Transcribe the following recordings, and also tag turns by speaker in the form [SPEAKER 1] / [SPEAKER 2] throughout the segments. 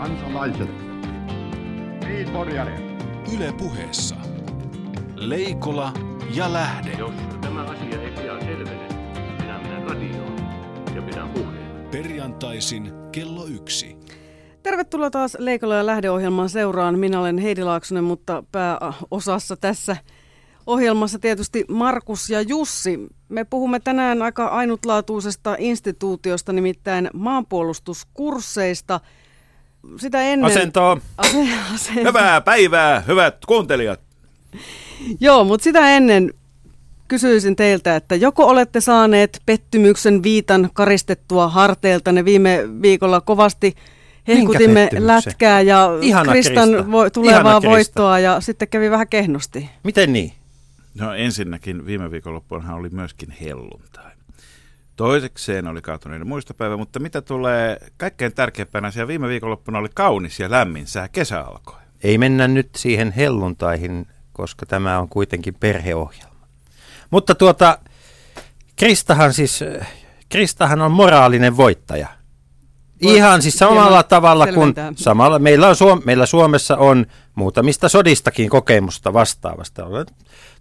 [SPEAKER 1] kansalaiset. Niin, Porjari.
[SPEAKER 2] Yle puheessa. Leikola ja Lähde.
[SPEAKER 3] Jos tämä asia ei pian selvene, minä menen radioon ja pidän puheen.
[SPEAKER 2] Perjantaisin kello yksi.
[SPEAKER 4] Tervetuloa taas Leikola ja lähdeohjelman seuraan. Minä olen Heidi Laaksonen, mutta pääosassa tässä ohjelmassa tietysti Markus ja Jussi. Me puhumme tänään aika ainutlaatuisesta instituutiosta, nimittäin maanpuolustuskursseista. Sitä ennen...
[SPEAKER 5] Asentoa.
[SPEAKER 4] Ase- asento.
[SPEAKER 5] Hyvää päivää, hyvät kuuntelijat.
[SPEAKER 4] Joo, mutta sitä ennen kysyisin teiltä, että joko olette saaneet pettymyksen viitan karistettua harteilta. Ne viime viikolla kovasti hehkutimme lätkää ja
[SPEAKER 5] Ihana
[SPEAKER 4] Kristan
[SPEAKER 5] Krista.
[SPEAKER 4] vo- tulevaa
[SPEAKER 5] Ihana Krista.
[SPEAKER 4] voittoa ja sitten kävi vähän kehnosti.
[SPEAKER 5] Miten niin?
[SPEAKER 6] No ensinnäkin viime viikonloppuunhan oli myöskin helluntai. Toisekseen oli kaatuneiden muistopäivä, mutta mitä tulee kaikkein tärkeimpänä asia, viime viikonloppuna oli kaunis ja lämmin sää, kesä alkoi.
[SPEAKER 5] Ei mennä nyt siihen helluntaihin, koska tämä on kuitenkin perheohjelma. Mutta tuota, Kristahan siis, Kristahan on moraalinen voittaja.
[SPEAKER 4] Voit-
[SPEAKER 5] Ihan siis samalla
[SPEAKER 4] hieman
[SPEAKER 5] tavalla kuin samalla, meillä, on Suom- meillä Suomessa on muutamista sodistakin kokemusta vastaavasta.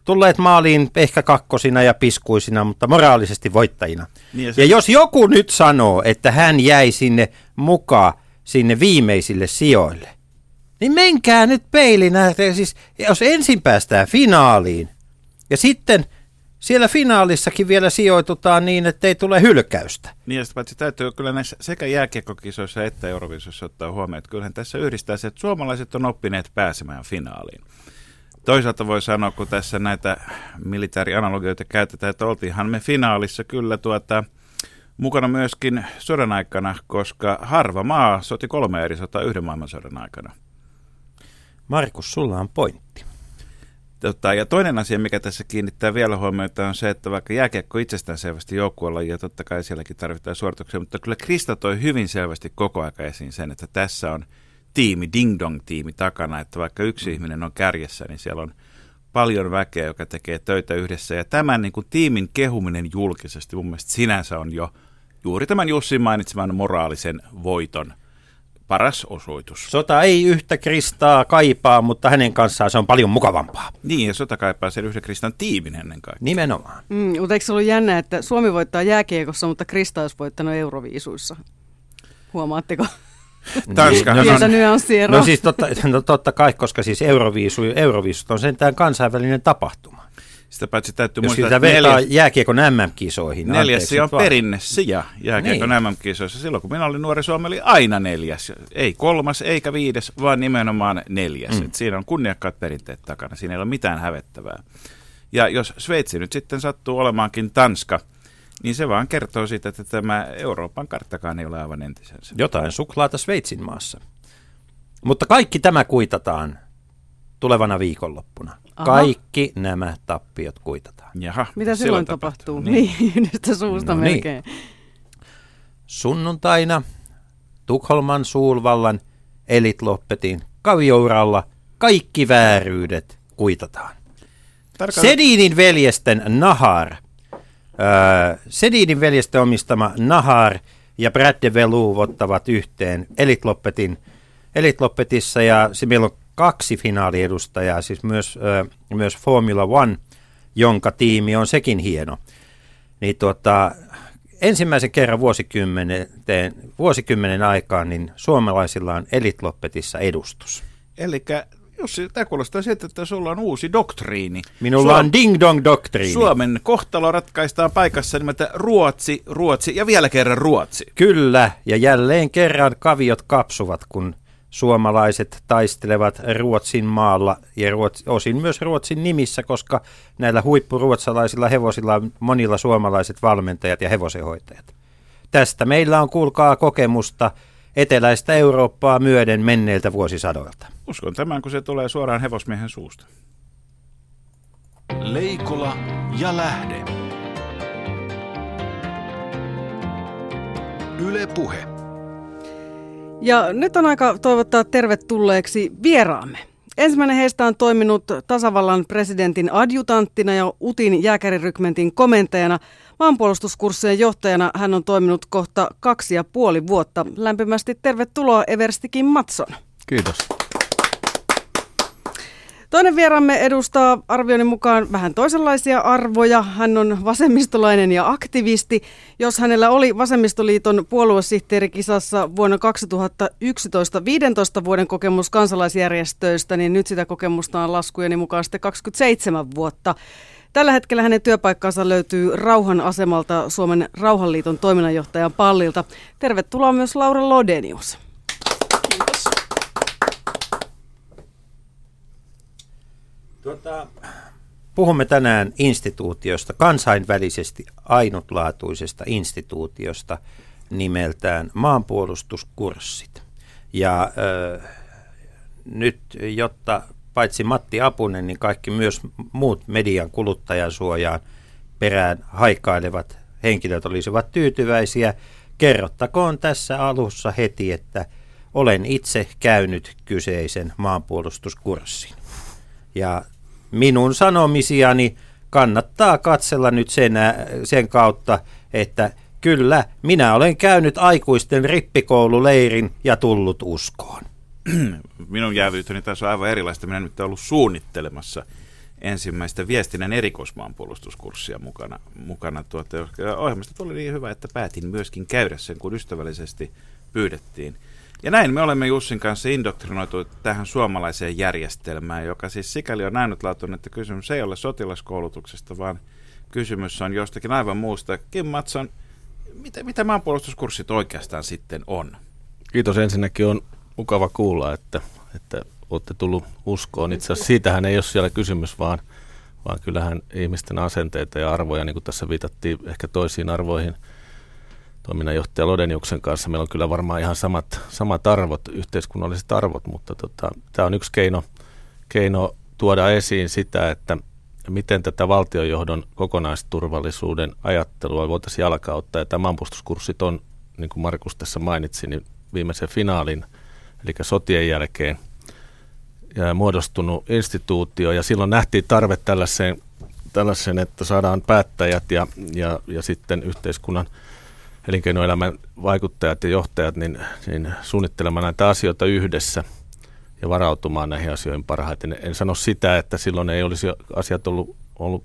[SPEAKER 5] Tulleet maaliin ehkä kakkosina ja piskuisina, mutta moraalisesti voittajina.
[SPEAKER 6] Niin ja
[SPEAKER 5] Ja
[SPEAKER 6] se-
[SPEAKER 5] jos joku nyt sanoo, että hän jäi sinne mukaan sinne viimeisille sijoille, niin menkää nyt peilinä. Siis, jos ensin päästään finaaliin ja sitten siellä finaalissakin vielä sijoitutaan niin, että ei tule hylkäystä.
[SPEAKER 6] Niin ja paitsi täytyy kyllä näissä sekä jääkiekkokisoissa että Eurovisiossa ottaa huomioon, että kyllähän tässä yhdistää se, että suomalaiset on oppineet pääsemään finaaliin. Toisaalta voi sanoa, kun tässä näitä militaarianalogioita käytetään, että oltiinhan me finaalissa kyllä tuota, mukana myöskin sodan aikana, koska harva maa soti kolme eri sotaa yhden maailmansodan aikana.
[SPEAKER 5] Markus, sulla on pointti.
[SPEAKER 6] Tota, ja toinen asia, mikä tässä kiinnittää vielä huomiota, on se, että vaikka jääkiekko itsestään selvästi joukkueella, ja totta kai sielläkin tarvitaan suorituksia, mutta kyllä Krista toi hyvin selvästi koko aika esiin sen, että tässä on tiimi, ding-dong-tiimi takana, että vaikka yksi ihminen on kärjessä, niin siellä on paljon väkeä, joka tekee töitä yhdessä. Ja tämän niin kuin, tiimin kehuminen julkisesti mun mielestä sinänsä on jo juuri tämän Jussin mainitseman moraalisen voiton paras osoitus.
[SPEAKER 5] Sota ei yhtä Kristaa kaipaa, mutta hänen kanssaan se on paljon mukavampaa.
[SPEAKER 6] Niin, ja sota kaipaa sen yhden Kristan tiimin ennen kaikkea.
[SPEAKER 5] Nimenomaan.
[SPEAKER 4] Mm, mutta eikö se ollut jännä, että Suomi voittaa jääkiekossa, mutta Krista olisi voittanut Euroviisuissa? Huomaatteko?
[SPEAKER 6] Tanskahan
[SPEAKER 4] Pientä
[SPEAKER 6] on,
[SPEAKER 4] nyanssieroa.
[SPEAKER 5] No siis totta, no totta kai, koska siis Euroviisu, Euroviisut on sentään kansainvälinen tapahtuma.
[SPEAKER 6] sitä paitsi täytyy
[SPEAKER 5] Jos
[SPEAKER 6] muistaa, että neljäs,
[SPEAKER 5] jääkiekon MM-kisoihin.
[SPEAKER 6] neljäs
[SPEAKER 5] anteeksi
[SPEAKER 6] sija on
[SPEAKER 5] nyt vaan.
[SPEAKER 6] perinnesija jääkiekon
[SPEAKER 5] Niin.
[SPEAKER 6] MM-kisoissa. Silloin kun minä olin nuori, Suomi oli aina neljäs. Ei kolmas eikä viides, vaan nimenomaan neljäs.
[SPEAKER 5] Mm.
[SPEAKER 6] Et siinä on kunniakkaat perinteet takana. Siinä ei ole mitään hävettävää. Ja jos Sveitsi nyt sitten sattuu olemaankin Tanska, niin se vaan kertoo siitä, että tämä Euroopan karttakaan ei ole aivan entisensä.
[SPEAKER 5] Jotain suklaata Sveitsin maassa. Mutta kaikki tämä kuitataan tulevana viikonloppuna.
[SPEAKER 4] Aha.
[SPEAKER 5] Kaikki nämä tappiot kuitataan.
[SPEAKER 6] Jaha,
[SPEAKER 4] Mitä silloin tapahtuu?
[SPEAKER 6] Niin.
[SPEAKER 4] Niin, yhdestä suusta
[SPEAKER 5] No niin.
[SPEAKER 4] melkein.
[SPEAKER 5] Sunnuntaina Tukholman Suulvallan Elitloppetin kaviouralla kaikki vääryydet kuitataan.
[SPEAKER 6] Tarkoitan-
[SPEAKER 5] Sedinin veljesten Nahar, Sedinin veljesten omistama Nahar ja Brad de Veluv ottavat yhteen Elitloppetin, Elitlopetissa ja se meillä on kaksi finaaliedustajaa, siis myös, öö, myös Formula One, jonka tiimi on sekin hieno. Niin tuota, ensimmäisen kerran vuosikymmenen, vuosikymmenen aikaan niin suomalaisilla on Elitlopetissa edustus.
[SPEAKER 6] Eli Jussi, tämä kuulostaa siltä, että sulla on uusi doktriini.
[SPEAKER 5] Minulla
[SPEAKER 6] Suom-
[SPEAKER 5] on ding-dong-doktriini.
[SPEAKER 6] Suomen kohtalo ratkaistaan paikassa nimeltä Ruotsi, Ruotsi ja vielä kerran Ruotsi.
[SPEAKER 5] Kyllä, ja jälleen kerran kaviot kapsuvat, kun suomalaiset taistelevat Ruotsin maalla ja Ruotsi, osin myös Ruotsin nimissä, koska näillä huippuruotsalaisilla hevosilla on monilla suomalaiset valmentajat ja hevosenhoitajat. Tästä meillä on, kuulkaa, kokemusta eteläistä Eurooppaa myöden menneiltä vuosisadoilta.
[SPEAKER 6] Uskon tämän, kun se tulee suoraan hevosmiehen suusta.
[SPEAKER 2] Leikola ja Lähde. Yle Puhe.
[SPEAKER 4] Ja nyt on aika toivottaa tervetulleeksi vieraamme. Ensimmäinen heistä on toiminut tasavallan presidentin adjutanttina ja UTin jääkärirykmentin komentajana. Maanpuolustuskurssien johtajana hän on toiminut kohta kaksi ja puoli vuotta. Lämpimästi tervetuloa Everstikin Matson.
[SPEAKER 7] Kiitos.
[SPEAKER 4] Toinen vieraamme edustaa arvioinnin mukaan vähän toisenlaisia arvoja. Hän on vasemmistolainen ja aktivisti. Jos hänellä oli Vasemmistoliiton puoluesihteerikisassa vuonna 2011 15 vuoden kokemus kansalaisjärjestöistä, niin nyt sitä kokemusta on laskujeni mukaan sitten 27 vuotta. Tällä hetkellä hänen työpaikkansa löytyy Rauhan asemalta Suomen Rauhanliiton toiminnanjohtajan pallilta. Tervetuloa myös Laura Lodenius.
[SPEAKER 5] Tuota, puhumme tänään instituutiosta, kansainvälisesti ainutlaatuisesta instituutiosta nimeltään maanpuolustuskurssit. Ja ö, nyt, jotta paitsi Matti Apunen, niin kaikki myös muut median kuluttajasuojaan perään haikailevat henkilöt olisivat tyytyväisiä, kerrottakoon tässä alussa heti, että olen itse käynyt kyseisen maanpuolustuskurssin. Ja minun sanomisiani kannattaa katsella nyt sen, sen kautta, että kyllä, minä olen käynyt aikuisten rippikoululeirin ja tullut uskoon.
[SPEAKER 6] Minun jäävyyteni taas on aivan erilaista. Minä nyt olen ollut suunnittelemassa ensimmäistä viestinnän erikoismaanpuolustuskurssia mukana. mukana tuota, ohjelmasta tuli niin hyvä, että päätin myöskin käydä sen, kun ystävällisesti pyydettiin. Ja näin me olemme Jussin kanssa indoktrinoitu tähän suomalaiseen järjestelmään, joka siis sikäli on ainutlaatuinen, että kysymys ei ole sotilaskoulutuksesta, vaan kysymys on jostakin aivan muusta. Kim Matson, mitä, mitä maanpuolustuskurssit oikeastaan sitten on?
[SPEAKER 7] Kiitos ensinnäkin, on mukava kuulla, että, että olette tullut uskoon. Itse asiassa siitähän ei ole siellä kysymys, vaan, vaan kyllähän ihmisten asenteita ja arvoja, niin kuin tässä viitattiin ehkä toisiin arvoihin – toiminnanjohtaja Lodeniuksen kanssa. Meillä on kyllä varmaan ihan samat, samat arvot, yhteiskunnalliset arvot, mutta tota, tämä on yksi keino, keino tuoda esiin sitä, että miten tätä valtionjohdon kokonaisturvallisuuden ajattelua voitaisiin jalkauttaa. Ja tämä maanpuolustuskurssit on, niin kuin Markus tässä mainitsi, niin viimeisen finaalin, eli sotien jälkeen ja muodostunut instituutio. Ja silloin nähtiin tarve tällaiseen, tällaiseen että saadaan päättäjät ja, ja, ja sitten yhteiskunnan – elinkeinoelämän vaikuttajat ja johtajat niin, niin suunnittelemaan näitä asioita yhdessä ja varautumaan näihin asioihin parhaiten. En sano sitä, että silloin ei olisi asiat ollut, ollut,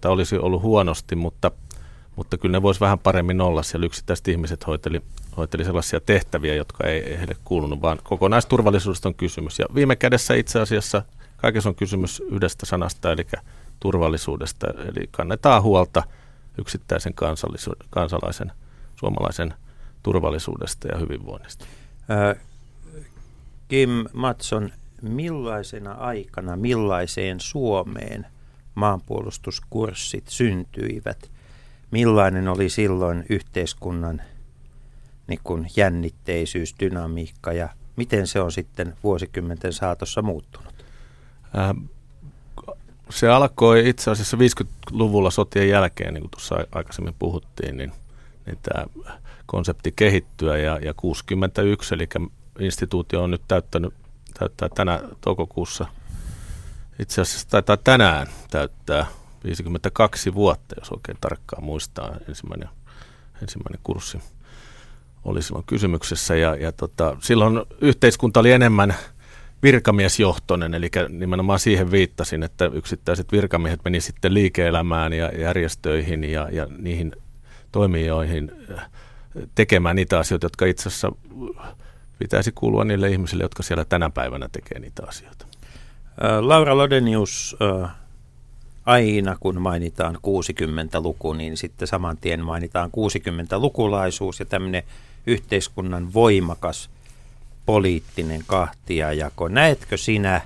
[SPEAKER 7] tai olisi ollut huonosti, mutta, mutta kyllä ne voisi vähän paremmin olla. Siellä yksittäiset ihmiset hoiteli, hoiteli sellaisia tehtäviä, jotka ei, ei heille kuulunut, vaan kokonaisturvallisuudesta on kysymys. Ja viime kädessä itse asiassa kaikessa on kysymys yhdestä sanasta, eli turvallisuudesta. Eli kannetaan huolta yksittäisen kansalaisen suomalaisen turvallisuudesta ja hyvinvoinnista.
[SPEAKER 5] Kim Matson, millaisena aikana, millaiseen Suomeen maanpuolustuskurssit syntyivät? Millainen oli silloin yhteiskunnan niin kuin jännitteisyys, dynamiikka ja miten se on sitten vuosikymmenten saatossa muuttunut?
[SPEAKER 7] se alkoi itse asiassa 50-luvulla sotien jälkeen, niin kuin tuossa aikaisemmin puhuttiin, niin niin tämä konsepti kehittyä ja, ja 61, eli instituutio on nyt täyttänyt, täyttää tänä toukokuussa, itse asiassa taitaa tänään täyttää 52 vuotta, jos oikein tarkkaan muistaa ensimmäinen, ensimmäinen kurssi oli silloin kysymyksessä ja, ja tota, silloin yhteiskunta oli enemmän virkamiesjohtoinen, eli nimenomaan siihen viittasin, että yksittäiset virkamiehet meni sitten liike-elämään ja järjestöihin ja, ja niihin toimijoihin äh, tekemään niitä asioita, jotka itse asiassa pitäisi kuulua niille ihmisille, jotka siellä tänä päivänä tekee niitä asioita.
[SPEAKER 5] Äh, Laura Lodenius, äh, aina kun mainitaan 60-luku, niin sitten saman tien mainitaan 60-lukulaisuus ja tämmöinen yhteiskunnan voimakas poliittinen kahtiajako. Näetkö sinä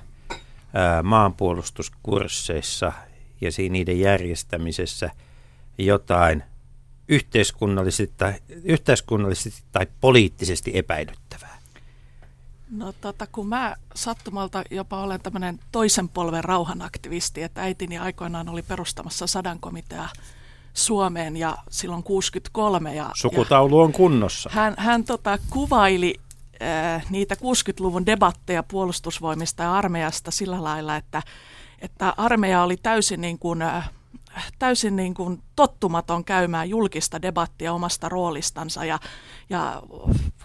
[SPEAKER 5] maanpuolustuskursseissa ja niiden järjestämisessä jotain yhteiskunnallisesti tai, yhteiskunnallisesti tai poliittisesti epäilyttävää?
[SPEAKER 8] No tota, kun mä sattumalta jopa olen tämmöinen toisen polven rauhanaktivisti, että äitini aikoinaan oli perustamassa sadan komitea Suomeen ja silloin 63. Ja,
[SPEAKER 5] Sukutaulu on kunnossa.
[SPEAKER 8] Hän, hän tota, kuvaili niitä 60-luvun debatteja puolustusvoimista ja armeijasta sillä lailla, että, että armeija oli täysin niin kuin, täysin niin kuin tottumaton käymään julkista debattia omasta roolistansa ja, ja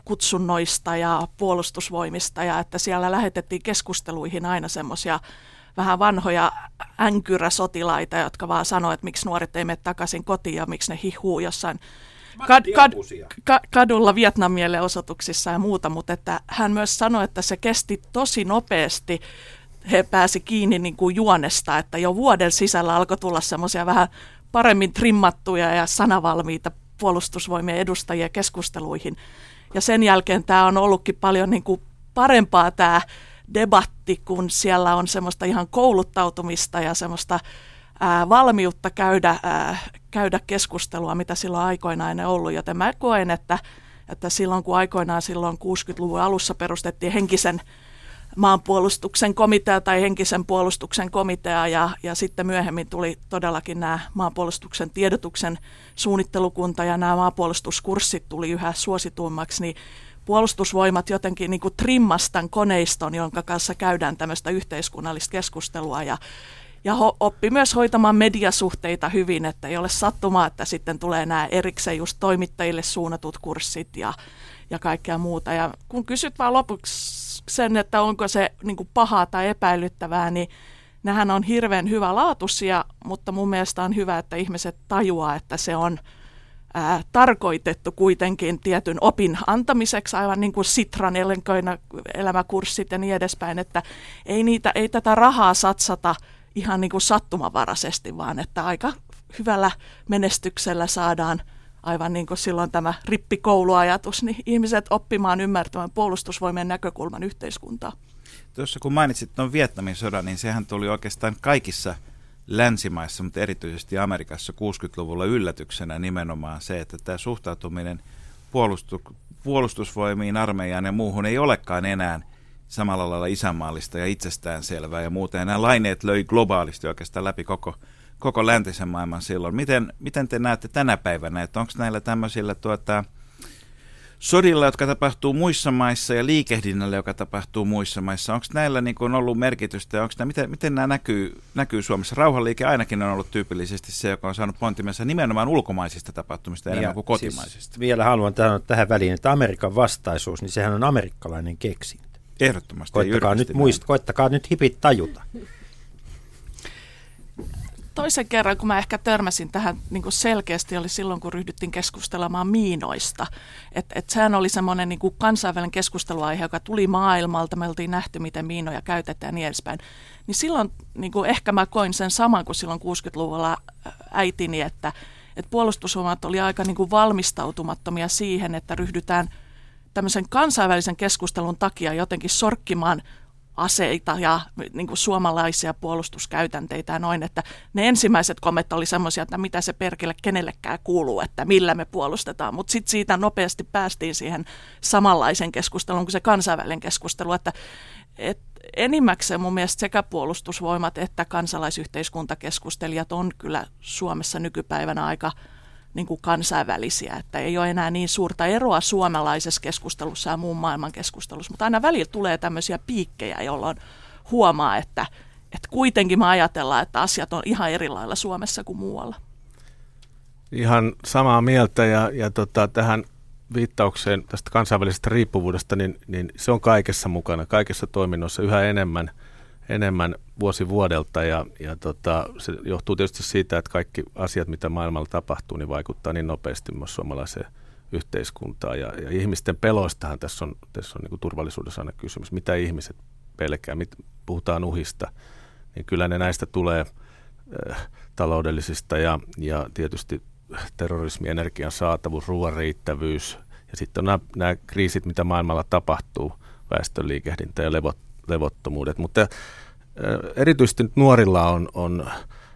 [SPEAKER 8] kutsunnoista ja puolustusvoimista ja että siellä lähetettiin keskusteluihin aina semmoisia vähän vanhoja änkyräsotilaita, jotka vaan sanoivat, että miksi nuoret ei mene takaisin kotiin ja miksi ne hihuu jossain kad, kad, kad, kadulla Vietnam osoituksissa ja muuta, mutta että hän myös sanoi, että se kesti tosi nopeasti he pääsi kiinni niin kuin juonesta, että jo vuoden sisällä alkoi tulla semmoisia vähän paremmin trimmattuja ja sanavalmiita puolustusvoimien edustajia keskusteluihin. Ja sen jälkeen tämä on ollutkin paljon niin kuin parempaa tämä debatti, kun siellä on semmoista ihan kouluttautumista ja semmoista ää, valmiutta käydä, ää, käydä keskustelua, mitä silloin aikoinaan ei ollut. Joten mä koen, että, että silloin kun aikoinaan silloin 60-luvun alussa perustettiin henkisen maanpuolustuksen komitea tai henkisen puolustuksen komitea ja, ja sitten myöhemmin tuli todellakin nämä maanpuolustuksen tiedotuksen suunnittelukunta ja nämä maanpuolustuskurssit tuli yhä suosituimmaksi, niin puolustusvoimat jotenkin niin kuin trimmastan koneiston, jonka kanssa käydään tämmöistä yhteiskunnallista keskustelua ja, ja ho, oppi myös hoitamaan mediasuhteita hyvin, että ei ole sattumaa, että sitten tulee nämä erikseen just toimittajille suunnatut kurssit ja, ja kaikkea muuta. Ja kun kysyt vaan lopuksi sen, että onko se niin kuin pahaa tai epäilyttävää, niin nähän on hirveän hyvä laatusia, mutta mun mielestä on hyvä, että ihmiset tajuaa, että se on ää, tarkoitettu kuitenkin tietyn opin antamiseksi, aivan niin kuin Sitran elämäkurssit ja niin edespäin, että ei, niitä, ei tätä rahaa satsata ihan niin kuin sattumavaraisesti, vaan että aika hyvällä menestyksellä saadaan aivan niin kuin silloin tämä rippikouluajatus, niin ihmiset oppimaan ymmärtämään puolustusvoimien näkökulman yhteiskuntaa.
[SPEAKER 6] Tuossa kun mainitsit tuon Vietnamin sodan, niin sehän tuli oikeastaan kaikissa länsimaissa, mutta erityisesti Amerikassa 60-luvulla yllätyksenä nimenomaan se, että tämä suhtautuminen puolustu, puolustusvoimiin, armeijaan ja muuhun ei olekaan enää samalla lailla isänmaallista ja itsestäänselvää ja muuta. Ja nämä laineet löi globaalisti oikeastaan läpi koko koko läntisen maailman silloin. Miten, miten te näette tänä päivänä, että onko näillä tämmöisillä tuota, sodilla, jotka tapahtuu muissa maissa ja liikehdinnällä, joka tapahtuu muissa maissa, onko näillä niin kuin ollut merkitystä ja onko nämä, miten, miten nämä näkyy, näkyy Suomessa? Rauhanliike ainakin on ollut tyypillisesti se, joka on saanut pontimessa nimenomaan ulkomaisista tapahtumista enemmän ja kuin kotimaisista. Siis
[SPEAKER 5] vielä haluan tähän, tähän väliin, että Amerikan vastaisuus, niin sehän on amerikkalainen keksintö.
[SPEAKER 6] Ehdottomasti.
[SPEAKER 5] Koittakaa nyt, muist, koittakaa nyt hipit tajuta
[SPEAKER 8] toisen kerran, kun mä ehkä törmäsin tähän niin kuin selkeästi, oli silloin, kun ryhdyttiin keskustelemaan miinoista. Että et sehän oli semmoinen niin kuin kansainvälinen keskusteluaihe, joka tuli maailmalta. Me oltiin nähty, miten miinoja käytetään ja niin edespäin. Niin silloin niin kuin ehkä mä koin sen saman kuin silloin 60-luvulla äitini, että, että puolustusvoimat oli aika niin kuin valmistautumattomia siihen, että ryhdytään tämmöisen kansainvälisen keskustelun takia jotenkin sorkkimaan aseita ja niin kuin suomalaisia puolustuskäytänteitä ja noin, että ne ensimmäiset kommentit oli semmoisia, että mitä se perkele kenellekään kuuluu, että millä me puolustetaan, mutta sitten siitä nopeasti päästiin siihen samanlaisen keskusteluun kuin se kansainvälinen keskustelu, että et enimmäkseen mun mielestä sekä puolustusvoimat että kansalaisyhteiskuntakeskustelijat on kyllä Suomessa nykypäivänä aika niin kuin kansainvälisiä, että ei ole enää niin suurta eroa suomalaisessa keskustelussa ja muun maailman keskustelussa, mutta aina välillä tulee tämmöisiä piikkejä, jolloin huomaa, että, että kuitenkin me ajatellaan, että asiat on ihan eri lailla Suomessa kuin muualla.
[SPEAKER 7] Ihan samaa mieltä ja, ja tota, tähän viittaukseen tästä kansainvälisestä riippuvuudesta, niin, niin se on kaikessa mukana, kaikessa toiminnossa yhä enemmän – enemmän vuosi vuodelta ja, ja tota, se johtuu tietysti siitä, että kaikki asiat, mitä maailmalla tapahtuu, niin vaikuttaa niin nopeasti myös suomalaiseen yhteiskuntaan. Ja, ja ihmisten peloistahan tässä on, tässä on niin kuin turvallisuudessa aina kysymys. Mitä ihmiset pelkää, mit, puhutaan uhista, niin kyllä ne näistä tulee äh, taloudellisista ja, ja tietysti terrorismi, energian saatavuus, ruoan riittävyys. Ja sitten on nämä, nämä kriisit, mitä maailmalla tapahtuu, väestönliikehdintä ja levot, levottomuudet. Mutta erityisesti nyt nuorilla on, on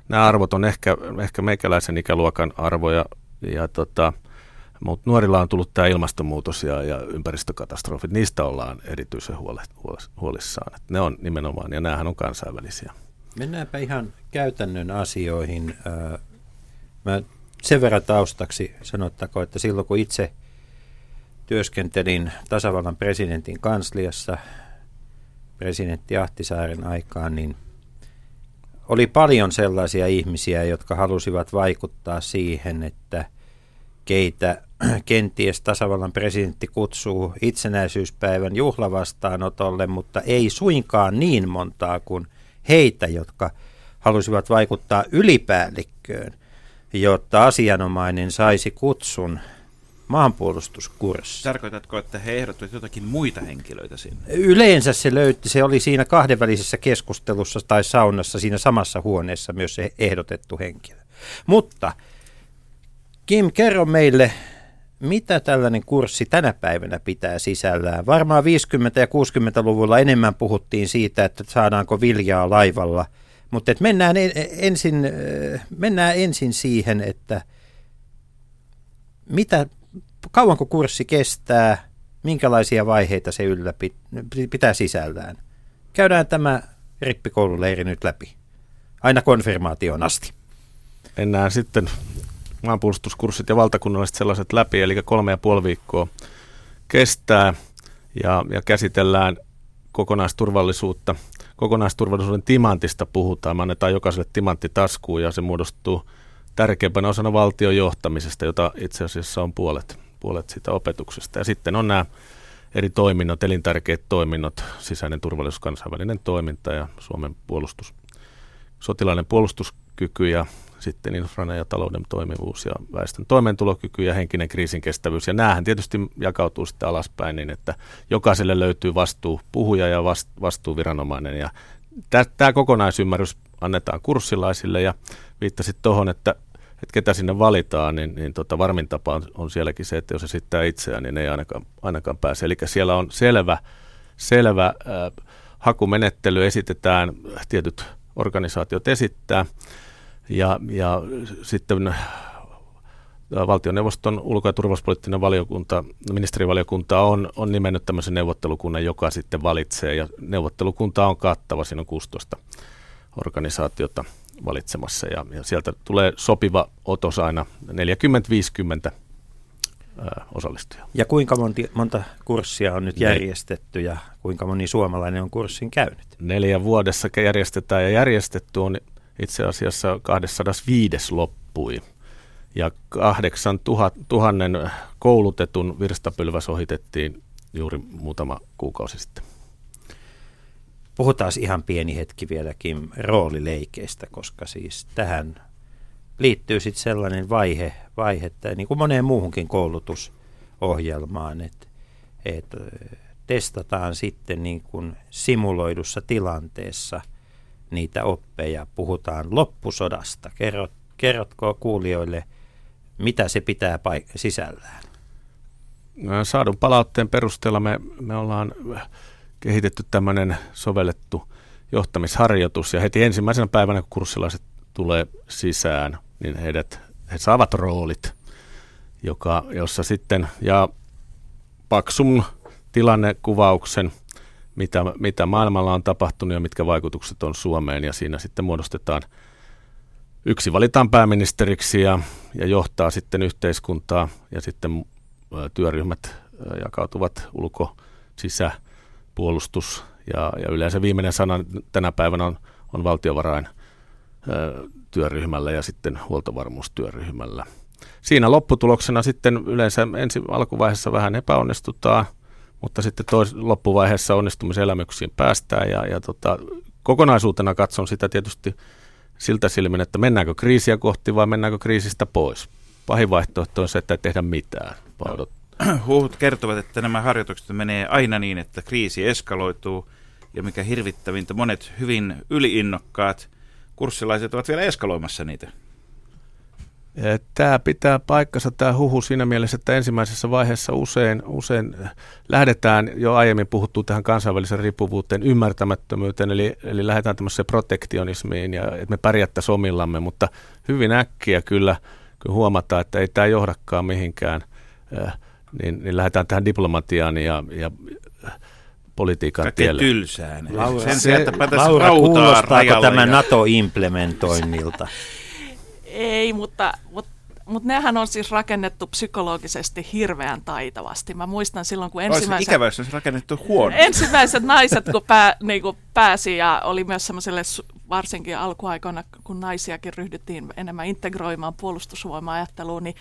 [SPEAKER 7] nämä arvot on ehkä, ehkä meikäläisen ikäluokan arvoja, ja tota, mutta nuorilla on tullut tämä ilmastonmuutos ja, ja ympäristökatastrofit, niistä ollaan erityisen huole, huolissaan. Et ne on nimenomaan, ja näähän on kansainvälisiä.
[SPEAKER 5] Mennäänpä ihan käytännön asioihin. Mä sen verran taustaksi sanottako, että silloin kun itse työskentelin tasavallan presidentin kansliassa presidentti Ahtisaaren aikaan, niin oli paljon sellaisia ihmisiä, jotka halusivat vaikuttaa siihen, että keitä kenties tasavallan presidentti kutsuu itsenäisyyspäivän juhlavastaanotolle, mutta ei suinkaan niin montaa kuin heitä, jotka halusivat vaikuttaa ylipäällikköön, jotta asianomainen saisi kutsun maanpuolustuskurssi.
[SPEAKER 6] Tarkoitatko, että he ehdottivat jotakin muita henkilöitä sinne?
[SPEAKER 5] Yleensä se löytti, se oli siinä kahdenvälisessä keskustelussa tai saunassa siinä samassa huoneessa myös se ehdotettu henkilö. Mutta Kim, kerro meille, mitä tällainen kurssi tänä päivänä pitää sisällään? Varmaan 50- ja 60-luvulla enemmän puhuttiin siitä, että saadaanko viljaa laivalla, mutta et mennään, ensin, mennään ensin siihen, että mitä kauanko kurssi kestää, minkälaisia vaiheita se yllä pitää sisällään. Käydään tämä rippikoululeiri nyt läpi, aina konfirmaation asti.
[SPEAKER 7] Mennään sitten maanpuolustuskurssit ja valtakunnalliset sellaiset läpi, eli kolme ja puoli viikkoa kestää ja, ja käsitellään kokonaisturvallisuutta. Kokonaisturvallisuuden timantista puhutaan, me annetaan jokaiselle timantti taskuun ja se muodostuu tärkeimpänä osana valtion johtamisesta, jota itse asiassa on puolet puolet sitä opetuksesta. Ja sitten on nämä eri toiminnot, elintärkeät toiminnot, sisäinen turvallisuus, kansainvälinen toiminta ja Suomen puolustus, sotilainen puolustuskyky ja sitten infran ja talouden toimivuus ja väestön toimeentulokyky ja henkinen kriisinkestävyys. Ja näähän tietysti jakautuu sitten alaspäin niin, että jokaiselle löytyy vastuu puhuja ja vastuuviranomainen. Ja tämä kokonaisymmärrys annetaan kurssilaisille ja viittasit tuohon, että että ketä sinne valitaan, niin, niin tota, varmin tapa on, on sielläkin se, että jos esittää itseään, niin ei ainakaan, ainakaan pääse. Eli siellä on selvä, selvä äh, hakumenettely, esitetään, tietyt organisaatiot esittää, ja, ja sitten valtioneuvoston ulko- ja turvallisuuspoliittinen valiokunta, ministerivaliokunta on, on nimennyt tämmöisen neuvottelukunnan, joka sitten valitsee, ja neuvottelukunta on kattava, siinä on 16 organisaatiota valitsemassa ja, ja sieltä tulee sopiva otos aina 40-50 osallistujaa.
[SPEAKER 5] Ja kuinka monti, monta kurssia on nyt järjestetty ja kuinka moni suomalainen on kurssin käynyt?
[SPEAKER 7] Neljä vuodessa järjestetään ja järjestetty on itse asiassa 205 loppui. Ja 8000 koulutetun virstapylväs ohitettiin juuri muutama kuukausi sitten.
[SPEAKER 5] Puhutaan ihan pieni hetki vieläkin roolileikeistä, koska siis tähän liittyy sitten sellainen vaihe, vaihe että niin kuin moneen muuhunkin koulutusohjelmaan, että, että testataan sitten niin kuin simuloidussa tilanteessa niitä oppeja. Puhutaan loppusodasta. Kerrot, kerrotko kuulijoille, mitä se pitää paik- sisällään?
[SPEAKER 7] Saadun palautteen perusteella me, me ollaan kehitetty tämmöinen sovellettu johtamisharjoitus. Ja heti ensimmäisenä päivänä, kun kurssilaiset tulee sisään, niin heidät, he saavat roolit, joka, jossa sitten ja paksun tilannekuvauksen, mitä, mitä maailmalla on tapahtunut ja mitkä vaikutukset on Suomeen. Ja siinä sitten muodostetaan yksi valitaan pääministeriksi ja, ja johtaa sitten yhteiskuntaa. Ja sitten työryhmät jakautuvat ulko, sisä, puolustus ja, ja yleensä viimeinen sana tänä päivänä on, on valtiovarain työryhmällä ja sitten huoltovarmuustyöryhmällä. Siinä lopputuloksena sitten yleensä ensi alkuvaiheessa vähän epäonnistutaan, mutta sitten tois, loppuvaiheessa onnistumiselämyksiin päästään ja, ja tota, kokonaisuutena katson sitä tietysti siltä silmin, että mennäänkö kriisiä kohti vai mennäänkö kriisistä pois. Pahin vaihtoehto on se, että ei tehdä mitään, vaan
[SPEAKER 6] huhut kertovat, että nämä harjoitukset menee aina niin, että kriisi eskaloituu ja mikä hirvittävintä, monet hyvin yliinnokkaat kurssilaiset ovat vielä eskaloimassa niitä.
[SPEAKER 7] Tämä pitää paikkansa tämä huhu siinä mielessä, että ensimmäisessä vaiheessa usein, usein lähdetään, jo aiemmin puhuttu tähän kansainvälisen riippuvuuteen, ymmärtämättömyyteen, eli, eli lähdetään tämmöiseen protektionismiin ja että me pärjättäisiin omillamme, mutta hyvin äkkiä kyllä, kyllä huomataan, että ei tämä johdakaan mihinkään niin, niin lähdetään tähän diplomatiaan ja, ja politiikan
[SPEAKER 6] Kaikkein
[SPEAKER 7] tielle.
[SPEAKER 6] tylsään.
[SPEAKER 5] Laura, Sen sijaan, että Laura kuulostaako tämä ja... NATO-implementoinnilta?
[SPEAKER 8] Ei, mutta, mutta mutta nehän on siis rakennettu psykologisesti hirveän taitavasti. Mä muistan silloin, kun
[SPEAKER 6] Olisi
[SPEAKER 8] ensimmäiset,
[SPEAKER 6] ikävä, jos olisi rakennettu huono.
[SPEAKER 8] ensimmäiset naiset, kun pää, niin kuin pääsi ja oli myös semmoiselle, varsinkin alkuaikoina, kun naisiakin ryhdyttiin enemmän integroimaan puolustusvoima-ajatteluun, niin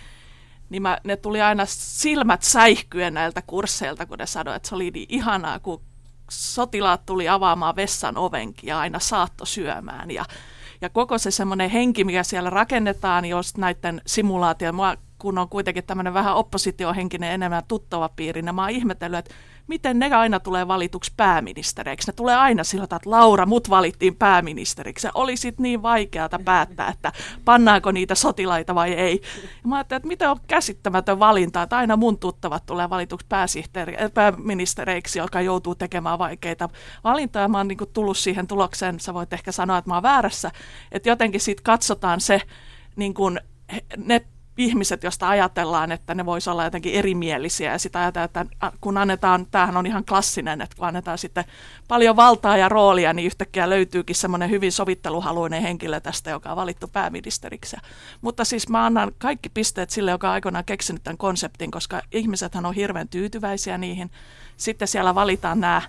[SPEAKER 8] niin mä, ne tuli aina silmät säihkyen näiltä kursseilta, kun ne sanoi, että se oli niin ihanaa, kun sotilaat tuli avaamaan vessan ovenkin ja aina saatto syömään. Ja, ja koko se semmoinen henki, mikä siellä rakennetaan, jos näiden simulaatio, mua, kun on kuitenkin tämmöinen vähän oppositiohenkinen enemmän tuttava piiri, niin mä oon ihmetellyt, että miten ne aina tulee valituksi pääministeriksi. Ne tulee aina sillä että Laura, mut valittiin pääministeriksi. Oli sitten niin vaikeata päättää, että pannaanko niitä sotilaita vai ei. Ja mä ajattelin, että miten on käsittämätön valinta, että aina mun tuttavat tulee valituksi pääsihteeri, äh, pääministereiksi, joka joutuu tekemään vaikeita valintoja. Mä oon niin tullut siihen tulokseen, sä voit ehkä sanoa, että mä oon väärässä, että jotenkin siitä katsotaan se, niin kuin ne ihmiset, joista ajatellaan, että ne voisi olla jotenkin erimielisiä ja sitä ajatellaan, että kun annetaan, tämähän on ihan klassinen, että kun annetaan sitten paljon valtaa ja roolia, niin yhtäkkiä löytyykin semmoinen hyvin sovitteluhaluinen henkilö tästä, joka on valittu pääministeriksi. Mutta siis mä annan kaikki pisteet sille, joka on aikoinaan keksinyt tämän konseptin, koska ihmisethän on hirveän tyytyväisiä niihin. Sitten siellä valitaan nämä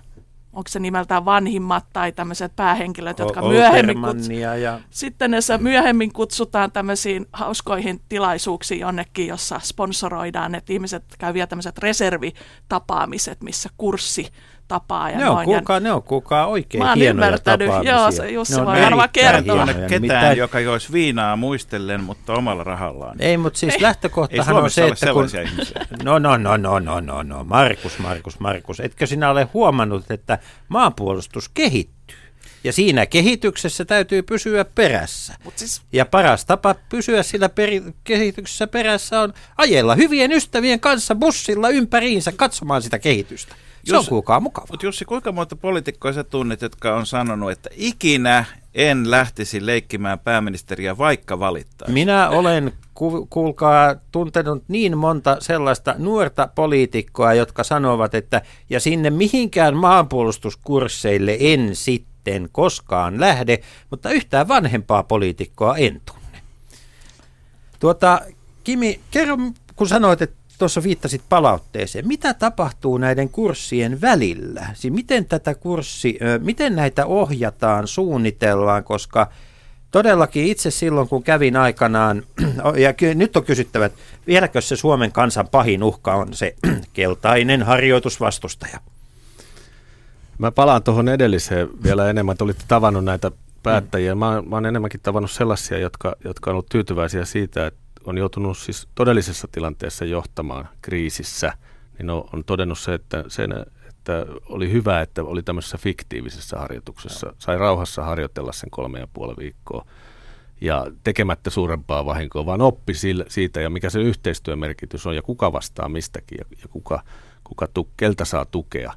[SPEAKER 8] onko se nimeltään vanhimmat tai tämmöiset päähenkilöt, jotka
[SPEAKER 5] O-
[SPEAKER 8] myöhemmin, kuts-
[SPEAKER 5] Oltermannia ja
[SPEAKER 8] sitten ne myöhemmin kutsutaan tämmöisiin hauskoihin tilaisuuksiin jonnekin, jossa sponsoroidaan, että ihmiset käy vielä tämmöiset reservitapaamiset, missä kurssi tapaa ja
[SPEAKER 5] ne on,
[SPEAKER 8] noin.
[SPEAKER 5] kuulkaa, ne on kuulkaa oikein
[SPEAKER 8] Mä oon
[SPEAKER 5] hienoja
[SPEAKER 8] ymmärtänyt.
[SPEAKER 5] tapaamisia.
[SPEAKER 8] Joo, se Jussi voi varmaan
[SPEAKER 5] erittäin
[SPEAKER 8] kertoa.
[SPEAKER 6] Mä en ketään,
[SPEAKER 5] Nimittäin-
[SPEAKER 6] joka joisi viinaa muistellen, mutta omalla rahallaan.
[SPEAKER 5] Ei, mutta siis
[SPEAKER 6] Ei
[SPEAKER 5] lähtökohtahan on se,
[SPEAKER 6] ole
[SPEAKER 5] että kun...
[SPEAKER 6] sellaisia ihmisiä.
[SPEAKER 5] No, no, no, no, no, no, no, Markus, Markus, Markus. Etkö sinä ole huomannut, että maanpuolustus kehittyy? Ja siinä kehityksessä täytyy pysyä perässä.
[SPEAKER 8] Mut siis,
[SPEAKER 5] Ja paras tapa pysyä sillä peri- kehityksessä perässä on ajella hyvien ystävien kanssa bussilla ympäriinsä katsomaan sitä kehitystä. Se
[SPEAKER 6] Jos-
[SPEAKER 5] on kuulkaa mukava.
[SPEAKER 6] Mutta Jussi, kuinka monta poliitikkoa sä tunnet, jotka on sanonut, että ikinä en lähtisi leikkimään pääministeriä, vaikka valittaa?
[SPEAKER 5] Minä olen, ku, kuulkaa, tuntenut niin monta sellaista nuorta poliitikkoa, jotka sanovat, että ja sinne mihinkään maanpuolustuskursseille en sitten koskaan lähde, mutta yhtään vanhempaa poliitikkoa en tunne. Tuota, Kimi, kerro, kun sanoit, että tuossa viittasit palautteeseen, mitä tapahtuu näiden kurssien välillä? Siis miten tätä kurssi, miten näitä ohjataan, suunnitellaan, koska Todellakin itse silloin, kun kävin aikanaan, ja nyt on kysyttävä, että vieläkö se Suomen kansan pahin uhka on se keltainen harjoitusvastustaja?
[SPEAKER 7] Mä palaan tuohon edelliseen vielä enemmän, että olitte tavannut näitä päättäjiä. Mä, mä oon enemmänkin tavannut sellaisia, jotka, jotka on ollut tyytyväisiä siitä, että on joutunut siis todellisessa tilanteessa johtamaan kriisissä. Niin on, on todennut se, että, sen, että oli hyvä, että oli tämmöisessä fiktiivisessä harjoituksessa. Sai rauhassa harjoitella sen kolme ja puoli viikkoa ja tekemättä suurempaa vahinkoa, vaan oppi siitä ja mikä se yhteistyömerkitys on ja kuka vastaa mistäkin ja, ja kuka, kuka tu, keltä saa tukea.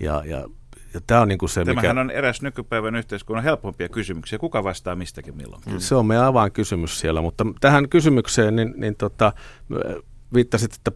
[SPEAKER 7] Ja, ja, ja tämä on niin kuin se,
[SPEAKER 6] Tämähän
[SPEAKER 7] mikä...
[SPEAKER 6] on eräs nykypäivän yhteiskunnan helpompia kysymyksiä. Kuka vastaa mistäkin milloin?
[SPEAKER 7] Se on meidän avainkysymys siellä, mutta tähän kysymykseen niin, niin tota, viittasit, että,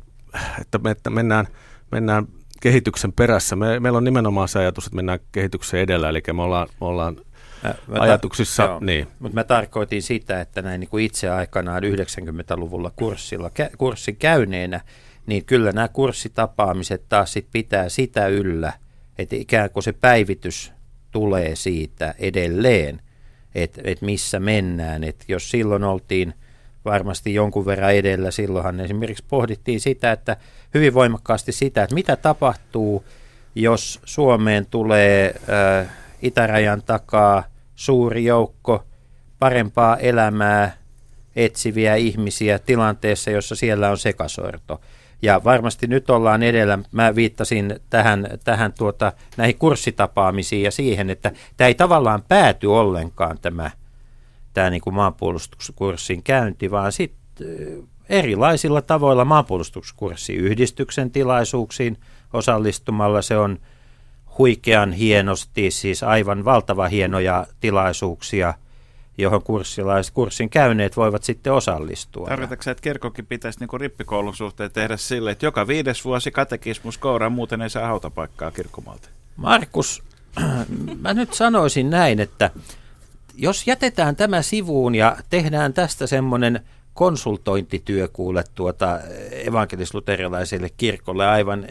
[SPEAKER 7] että, me, että mennään, mennään kehityksen perässä. Me, meillä on nimenomaan se ajatus, että mennään kehityksen edellä, eli me ollaan, me ollaan
[SPEAKER 5] Mä, mä tar-
[SPEAKER 7] ajatuksissa,
[SPEAKER 5] joo.
[SPEAKER 7] niin.
[SPEAKER 5] Mutta mä tarkoitin sitä, että näin niin kuin itse aikanaan 90-luvulla kurssilla, kä- kurssin käyneenä, niin kyllä nämä kurssitapaamiset taas sit pitää sitä yllä, että ikään kuin se päivitys tulee siitä edelleen, että et missä mennään. Et jos silloin oltiin varmasti jonkun verran edellä, silloinhan esimerkiksi pohdittiin sitä, että hyvin voimakkaasti sitä, että mitä tapahtuu, jos Suomeen tulee äh, itärajan takaa suuri joukko parempaa elämää etsiviä ihmisiä tilanteessa, jossa siellä on sekasorto. Ja varmasti nyt ollaan edellä, mä viittasin tähän, tähän tuota, näihin kurssitapaamisiin ja siihen, että tämä ei tavallaan pääty ollenkaan tämä, tämä niin kuin maanpuolustuskurssin käynti, vaan sitten erilaisilla tavoilla maanpuolustuskurssiyhdistyksen tilaisuuksiin osallistumalla. Se on huikean hienosti, siis aivan valtava hienoja tilaisuuksia, johon kurssilaiset, kurssin käyneet voivat sitten osallistua.
[SPEAKER 6] Tarkoitatko sä, että kirkokin pitäisi niinku rippikoulun suhteen tehdä sille, että joka viides vuosi katekismus kouraa, muuten ei saa hautapaikkaa kirkkomaalta?
[SPEAKER 5] Markus, mä nyt sanoisin näin, että jos jätetään tämä sivuun ja tehdään tästä semmoinen konsultointityö kuule tuota evankelis-luterilaiselle kirkolle aivan,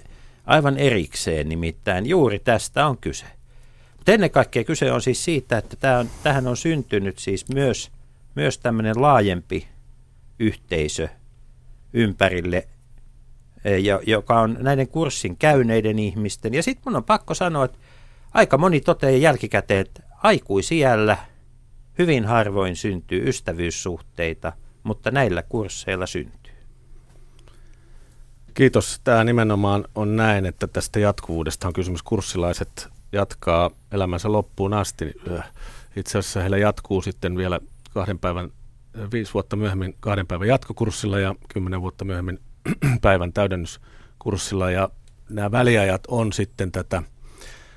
[SPEAKER 5] aivan erikseen, nimittäin juuri tästä on kyse. Mutta ennen kaikkea kyse on siis siitä, että tämä on, tähän on syntynyt siis myös, myös tämmöinen laajempi yhteisö ympärille, eh, joka on näiden kurssin käyneiden ihmisten. Ja sitten mun on pakko sanoa, että aika moni toteaa jälkikäteen, että aikuisiällä hyvin harvoin syntyy ystävyyssuhteita, mutta näillä kursseilla syntyy.
[SPEAKER 7] Kiitos. Tämä nimenomaan on näin, että tästä jatkuvuudesta on kysymys. Kurssilaiset jatkaa elämänsä loppuun asti. Itse asiassa heillä jatkuu sitten vielä kahden päivän, viisi vuotta myöhemmin kahden päivän jatkokurssilla ja kymmenen vuotta myöhemmin päivän täydennyskurssilla. Ja nämä väliajat on sitten tätä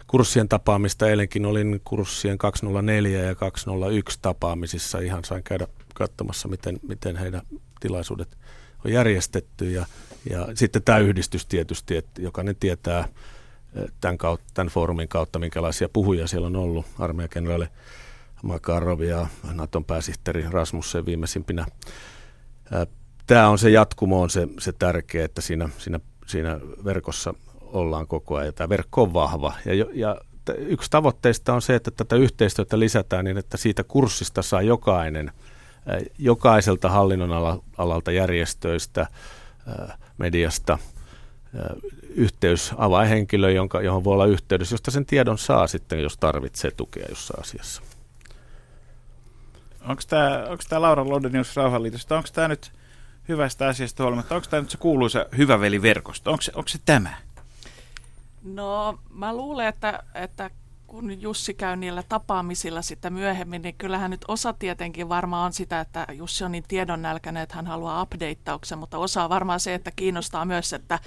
[SPEAKER 7] kurssien tapaamista. Eilenkin olin kurssien 204 ja 201 tapaamisissa. Ihan sain käydä katsomassa, miten, miten heidän tilaisuudet on järjestetty. Ja, ja sitten tämä yhdistys tietysti, että jokainen tietää tämän, kautta, tämän foorumin kautta, minkälaisia puhuja siellä on ollut. Armeijakenraali Makarov ja Naton pääsihteeri Rasmussen viimeisimpinä. Tämä on se jatkumo, on se, se tärkeä, että siinä, siinä, siinä verkossa ollaan koko ajan. Tämä verkko on vahva ja, ja yksi tavoitteista on se, että tätä yhteistyötä lisätään niin, että siitä kurssista saa jokainen, jokaiselta hallinnon alalta järjestöistä, mediasta – yhteys, avainhenkilö, jonka, johon voi olla yhteydessä, josta sen tiedon saa sitten, jos tarvitsee tukea jossain asiassa.
[SPEAKER 6] Onko tämä, onko tämä Laura Londonius Rauhanliitosta, onko tämä nyt hyvästä asiasta huolimatta, onko tämä nyt se kuuluisa hyvä veli-verkosto, onko se, onko se tämä?
[SPEAKER 8] No mä luulen, että, että kun Jussi käy niillä tapaamisilla sitten myöhemmin, niin kyllähän nyt osa tietenkin varmaan on sitä, että Jussi on niin tiedonnälkäinen, että hän haluaa updateauksen, mutta osa on varmaan se, että kiinnostaa myös, että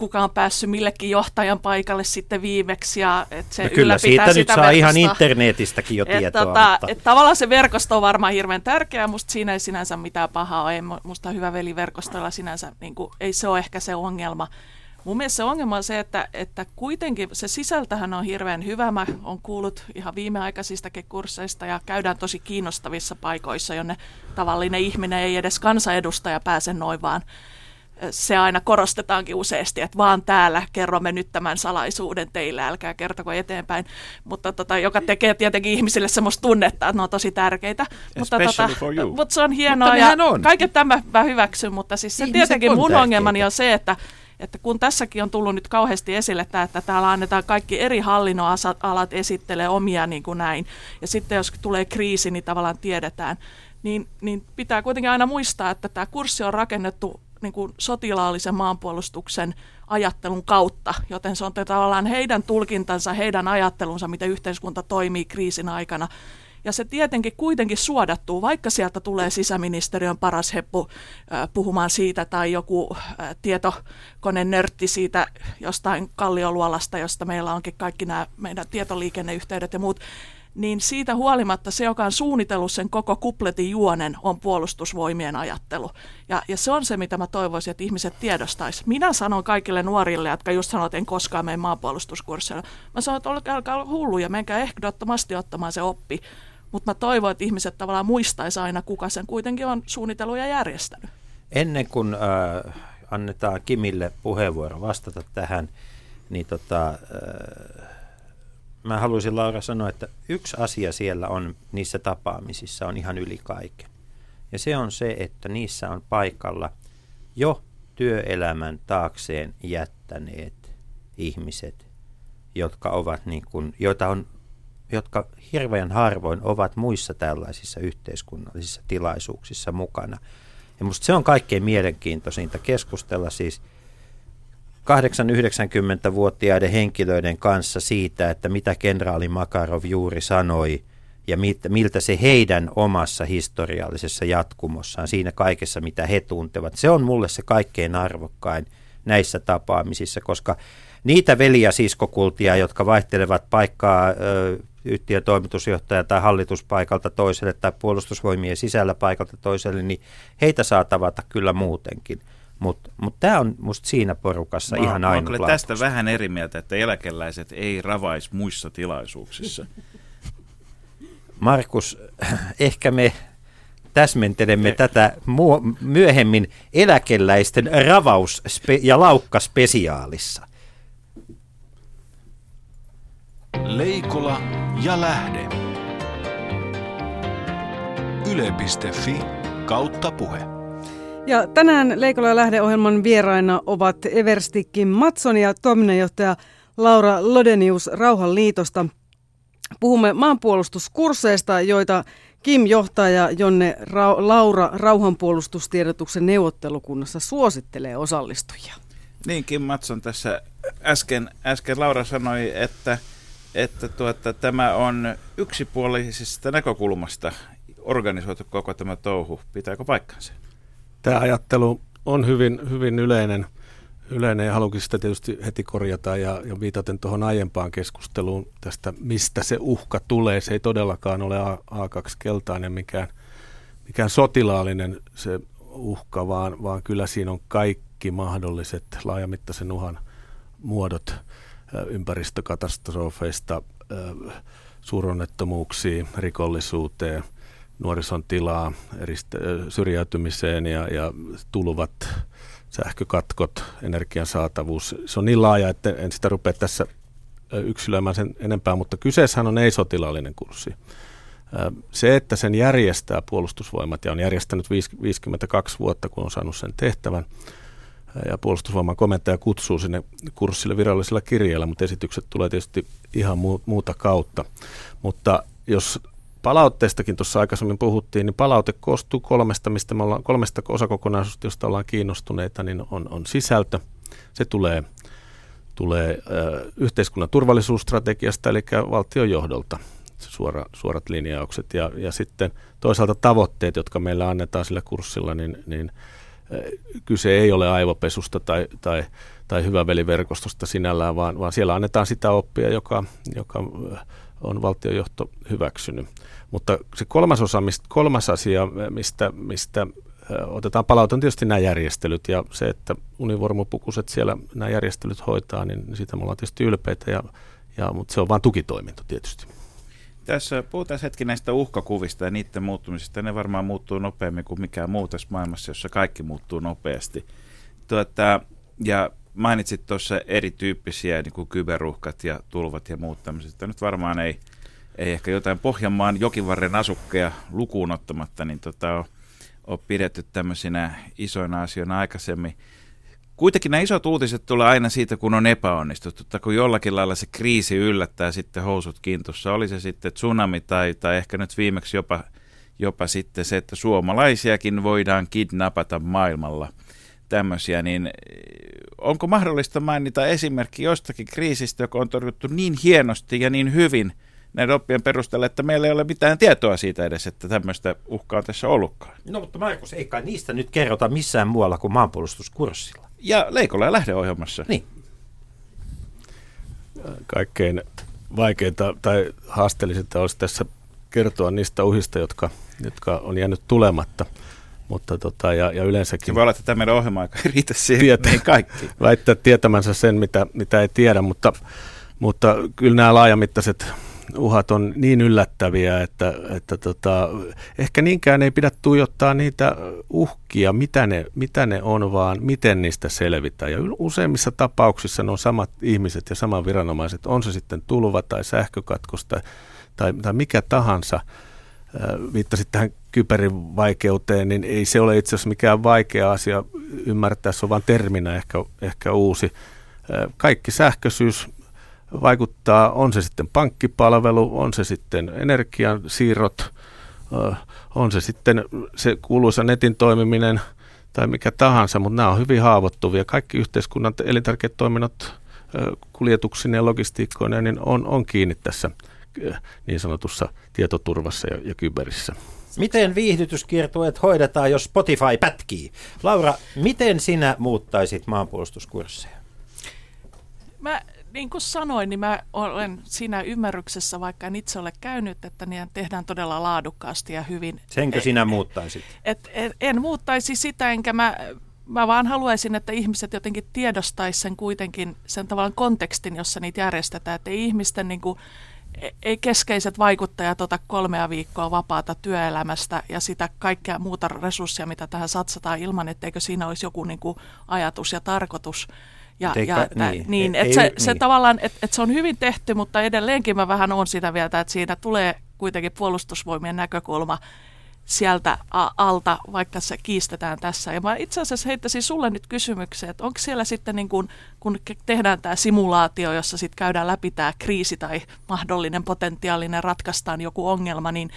[SPEAKER 8] kuka on päässyt millekin johtajan paikalle sitten viimeksi. Ja että se
[SPEAKER 5] no kyllä siitä nyt saa verkostoa. ihan internetistäkin jo tietoa.
[SPEAKER 8] Et, tota, mutta... et tavallaan se verkosto on varmaan hirveän tärkeä, musta siinä ei sinänsä mitään pahaa ole. Musta hyvä veliverkostolla sinänsä niin kuin, ei se ole ehkä se ongelma. Mun mielestä se ongelma on se, että, että kuitenkin se sisältähän on hirveän hyvä. Mä oon kuullut ihan viimeaikaisistakin kursseista ja käydään tosi kiinnostavissa paikoissa, jonne tavallinen ihminen ei edes kansanedustaja pääse noin vaan se aina korostetaankin useasti, että vaan täällä kerromme nyt tämän salaisuuden teille, älkää kertoko eteenpäin. Mutta tota, joka tekee tietenkin ihmisille semmoista tunnetta, että ne on tosi tärkeitä. Mutta, tota, mutta se on hienoa ja on. kaiken tämä mä hyväksyn, mutta siis se tietenkin mun tärkeitä. ongelmani on se, että että kun tässäkin on tullut nyt kauheasti esille tämä, että täällä annetaan kaikki eri hallinnon alat esittelee omia niin kuin näin, ja sitten jos tulee kriisi, niin tavallaan tiedetään, niin, niin pitää kuitenkin aina muistaa, että tämä kurssi on rakennettu niin kuin sotilaallisen maanpuolustuksen ajattelun kautta, joten se on tavallaan heidän tulkintansa, heidän ajattelunsa, miten yhteiskunta toimii kriisin aikana. Ja se tietenkin kuitenkin suodattuu, vaikka sieltä tulee sisäministeriön paras heppu puhumaan siitä tai joku äh, tietokonenörtti siitä jostain kallioluolasta, josta meillä onkin kaikki nämä meidän tietoliikenneyhteydet ja muut niin siitä huolimatta se, joka on suunnitellut sen koko kupletin juonen, on puolustusvoimien ajattelu. Ja, ja se on se, mitä mä toivoisin, että ihmiset tiedostaisi. Minä sanon kaikille nuorille, jotka just sanoo, että en koskaan mene maanpuolustuskursseilla. Mä sanon, että olkaa olla hulluja, menkää ehdottomasti ottamaan se oppi. Mutta mä toivon, että ihmiset tavallaan muistaisi aina, kuka sen kuitenkin on suunnitellut ja järjestänyt.
[SPEAKER 5] Ennen kuin äh, annetaan Kimille puheenvuoro vastata tähän, niin tota, äh, mä haluaisin Laura sanoa, että yksi asia siellä on niissä tapaamisissa on ihan yli kaiken. Ja se on se, että niissä on paikalla jo työelämän taakseen jättäneet ihmiset, jotka ovat niin kuin, joita on, jotka hirveän harvoin ovat muissa tällaisissa yhteiskunnallisissa tilaisuuksissa mukana. Ja musta se on kaikkein mielenkiintoisinta keskustella siis – 8-90-vuotiaiden henkilöiden kanssa siitä, että mitä kenraali Makarov juuri sanoi ja miltä se heidän omassa historiallisessa jatkumossaan, siinä kaikessa mitä he tuntevat. Se on mulle se kaikkein arvokkain näissä tapaamisissa, koska niitä veliä siskokultia, jotka vaihtelevat paikkaa ö, yhtiön toimitusjohtaja tai hallituspaikalta toiselle tai puolustusvoimien sisällä paikalta toiselle, niin heitä saa tavata kyllä muutenkin. Mutta mut tämä on musta siinä porukassa mä, ihan aina.
[SPEAKER 6] Olen tästä vähän eri mieltä, että eläkeläiset ei ravais muissa tilaisuuksissa.
[SPEAKER 5] Markus, ehkä me täsmentelemme tätä mu- myöhemmin eläkeläisten ravaus- spe- ja laukkaspesiaalissa.
[SPEAKER 2] Leikola ja lähde. Yle.fi kautta puhe.
[SPEAKER 4] Ja tänään Leikola ja lähdeohjelman vieraina ovat Everstikkin Matson ja toiminnanjohtaja Laura Lodenius Rauhanliitosta. Puhumme maanpuolustuskursseista, joita Kim johtaa ja jonne Ra- Laura rauhanpuolustustiedotuksen neuvottelukunnassa suosittelee osallistujia.
[SPEAKER 6] Niin, Kim Matson tässä äsken, äsken Laura sanoi, että, että tuota, tämä on yksipuolisesta näkökulmasta organisoitu koko tämä touhu. Pitääkö paikkansa?
[SPEAKER 7] Tämä ajattelu on hyvin, hyvin yleinen, yleinen ja haluankin sitä tietysti heti korjata ja, ja viitaten tuohon aiempaan keskusteluun tästä, mistä se uhka tulee. Se ei todellakaan ole A, A2-keltainen mikään, mikään sotilaallinen se uhka, vaan, vaan kyllä siinä on kaikki mahdolliset laajamittaisen uhan muodot ympäristökatastrofeista, suuronnettomuuksiin, rikollisuuteen – nuorison tilaa, eristä, syrjäytymiseen ja, ja tuluvat sähkökatkot, energian saatavuus. Se on niin laaja, että en sitä rupea tässä yksilöimään sen enempää, mutta kyseessähän on ei-sotilaallinen kurssi. Se, että sen järjestää puolustusvoimat ja on järjestänyt 52 vuotta, kun on saanut sen tehtävän, ja puolustusvoiman komentaja kutsuu sinne kurssille virallisella kirjeellä, mutta esitykset tulee tietysti ihan muuta kautta. Mutta jos palautteestakin tuossa aikaisemmin puhuttiin, niin palaute koostuu kolmesta, mistä me ollaan, kolmesta osakokonaisuudesta, josta ollaan kiinnostuneita, niin on, on sisältö. Se tulee, tulee yhteiskunnan turvallisuusstrategiasta, eli valtion johdolta suora, suorat linjaukset. Ja, ja sitten toisaalta tavoitteet, jotka meillä annetaan sillä kurssilla, niin, niin kyse ei ole aivopesusta tai, tai, tai hyväveliverkostosta sinällään, vaan, vaan siellä annetaan sitä oppia, joka, joka on valtiojohto hyväksynyt. Mutta se kolmas, osa, mistä, kolmas asia, mistä, mistä otetaan palaute, on tietysti nämä järjestelyt. Ja se, että univormupukuset siellä nämä järjestelyt hoitaa, niin siitä me ollaan tietysti ylpeitä, ja, ja, mutta se on vain tukitoiminto tietysti.
[SPEAKER 6] Tässä puhutaan hetki näistä uhkakuvista ja niiden muuttumisista. Ne varmaan muuttuu nopeammin kuin mikään muu tässä maailmassa, jossa kaikki muuttuu nopeasti. Tuota, ja mainitsit tuossa erityyppisiä niin kuin kyberuhkat ja tulvat ja muut tämmöiset. Nyt varmaan ei, ei ehkä jotain Pohjanmaan jokivarren asukkeja lukuun ottamatta, niin tota, on, on pidetty tämmöisinä isoina asioina aikaisemmin. Kuitenkin nämä isot uutiset tulee aina siitä, kun on epäonnistuttu, tai kun jollakin lailla se kriisi yllättää sitten housut kintussa. Oli se sitten tsunami tai, tai ehkä nyt viimeksi jopa, jopa sitten se, että suomalaisiakin voidaan kidnapata maailmalla – tämmöisiä, niin onko mahdollista mainita esimerkki jostakin kriisistä, joka on torjuttu niin hienosti ja niin hyvin näiden oppien perusteella, että meillä ei ole mitään tietoa siitä edes, että tämmöistä uhkaa tässä ollutkaan?
[SPEAKER 5] No mutta Markus, ei kai niistä nyt kerrota missään muualla kuin maanpuolustuskurssilla.
[SPEAKER 6] Ja Leikolla ja lähdeohjelmassa.
[SPEAKER 5] Niin.
[SPEAKER 7] Kaikkein vaikeinta tai haasteellisinta olisi tässä kertoa niistä uhista, jotka, jotka on jäänyt tulematta – mutta tota, ja, ja yleensäkin...
[SPEAKER 6] Se voi olla, että tämä meidän ohjelma-aika ei riitä siihen tietä, niin kaikki.
[SPEAKER 7] Väittää tietämänsä sen, mitä, mitä ei tiedä, mutta, mutta kyllä nämä laajamittaiset uhat on niin yllättäviä, että, että tota, ehkä niinkään ei pidä tuijottaa niitä uhkia, mitä ne, mitä ne on, vaan miten niistä selvitään. Ja useimmissa tapauksissa ne on samat ihmiset ja samat viranomaiset, on se sitten tulva tai sähkökatkos tai, tai, tai mikä tahansa – viittasit tähän kyberin vaikeuteen, niin ei se ole itse asiassa mikään vaikea asia ymmärtää, se on vain terminä ehkä, ehkä uusi. Kaikki sähköisyys vaikuttaa, on se sitten pankkipalvelu, on se sitten energiansiirrot, on se sitten se kuuluisa netin toimiminen tai mikä tahansa, mutta nämä on hyvin haavoittuvia. Kaikki yhteiskunnan elintärkeät toiminnot kuljetuksin ja logistiikkoina niin on, on kiinni tässä niin sanotussa tietoturvassa ja, ja kyberissä.
[SPEAKER 5] Miten viihdytyskiertueet hoidetaan, jos Spotify pätkii? Laura, miten sinä muuttaisit maanpuolustuskursseja?
[SPEAKER 8] Mä, niin kuin sanoin, niin mä olen siinä ymmärryksessä, vaikka en itse ole käynyt, että ne tehdään todella laadukkaasti ja hyvin.
[SPEAKER 5] Senkö sinä muuttaisit?
[SPEAKER 8] Et, et, en muuttaisi sitä, enkä mä, mä vaan haluaisin, että ihmiset jotenkin tiedostaisivat sen kuitenkin, sen tavallaan kontekstin, jossa niitä järjestetään, että ihmisten niin kuin, e- ei keskeiset vaikuttajat ota kolmea viikkoa vapaata työelämästä ja sitä kaikkea muuta resursseja, mitä tähän satsataan ilman, etteikö siinä olisi joku niin kuin ajatus ja tarkoitus. Ja,
[SPEAKER 5] Eikä-
[SPEAKER 8] ja tä-
[SPEAKER 5] niin,
[SPEAKER 8] niin,
[SPEAKER 5] ei-
[SPEAKER 8] että se,
[SPEAKER 5] ei-
[SPEAKER 8] se
[SPEAKER 5] niin.
[SPEAKER 8] tavallaan, että et se on hyvin tehty, mutta edelleenkin mä vähän on sitä mieltä, että siinä tulee kuitenkin puolustusvoimien näkökulma sieltä alta, vaikka se kiistetään tässä. Ja mä itse asiassa heittäisin sulle nyt kysymyksen, että onko siellä sitten niin kun, kun tehdään tämä simulaatio, jossa sitten käydään läpi tämä kriisi tai mahdollinen potentiaalinen ratkaistaan joku ongelma, niin,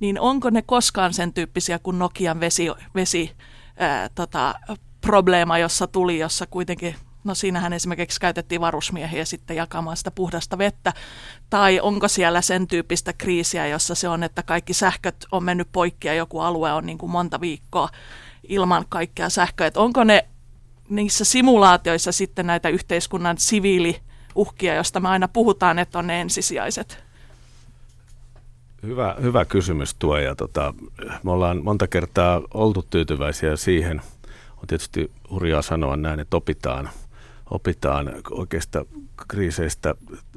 [SPEAKER 8] niin onko ne koskaan sen tyyppisiä kuin Nokian vesi, vesi ää, tota, probleema, jossa tuli, jossa kuitenkin No siinähän esimerkiksi käytettiin varusmiehiä sitten jakamaan sitä puhdasta vettä. Tai onko siellä sen tyyppistä kriisiä, jossa se on, että kaikki sähköt on mennyt poikki ja joku alue on niin kuin monta viikkoa ilman kaikkea sähköä. Et onko ne niissä simulaatioissa sitten näitä yhteiskunnan siviiliuhkia, joista me aina puhutaan, että on ne ensisijaiset?
[SPEAKER 7] Hyvä, hyvä kysymys tuo ja tota, me ollaan monta kertaa oltu tyytyväisiä siihen. On tietysti hurjaa sanoa näin, että opitaan, opitaan oikeista kriiseistä,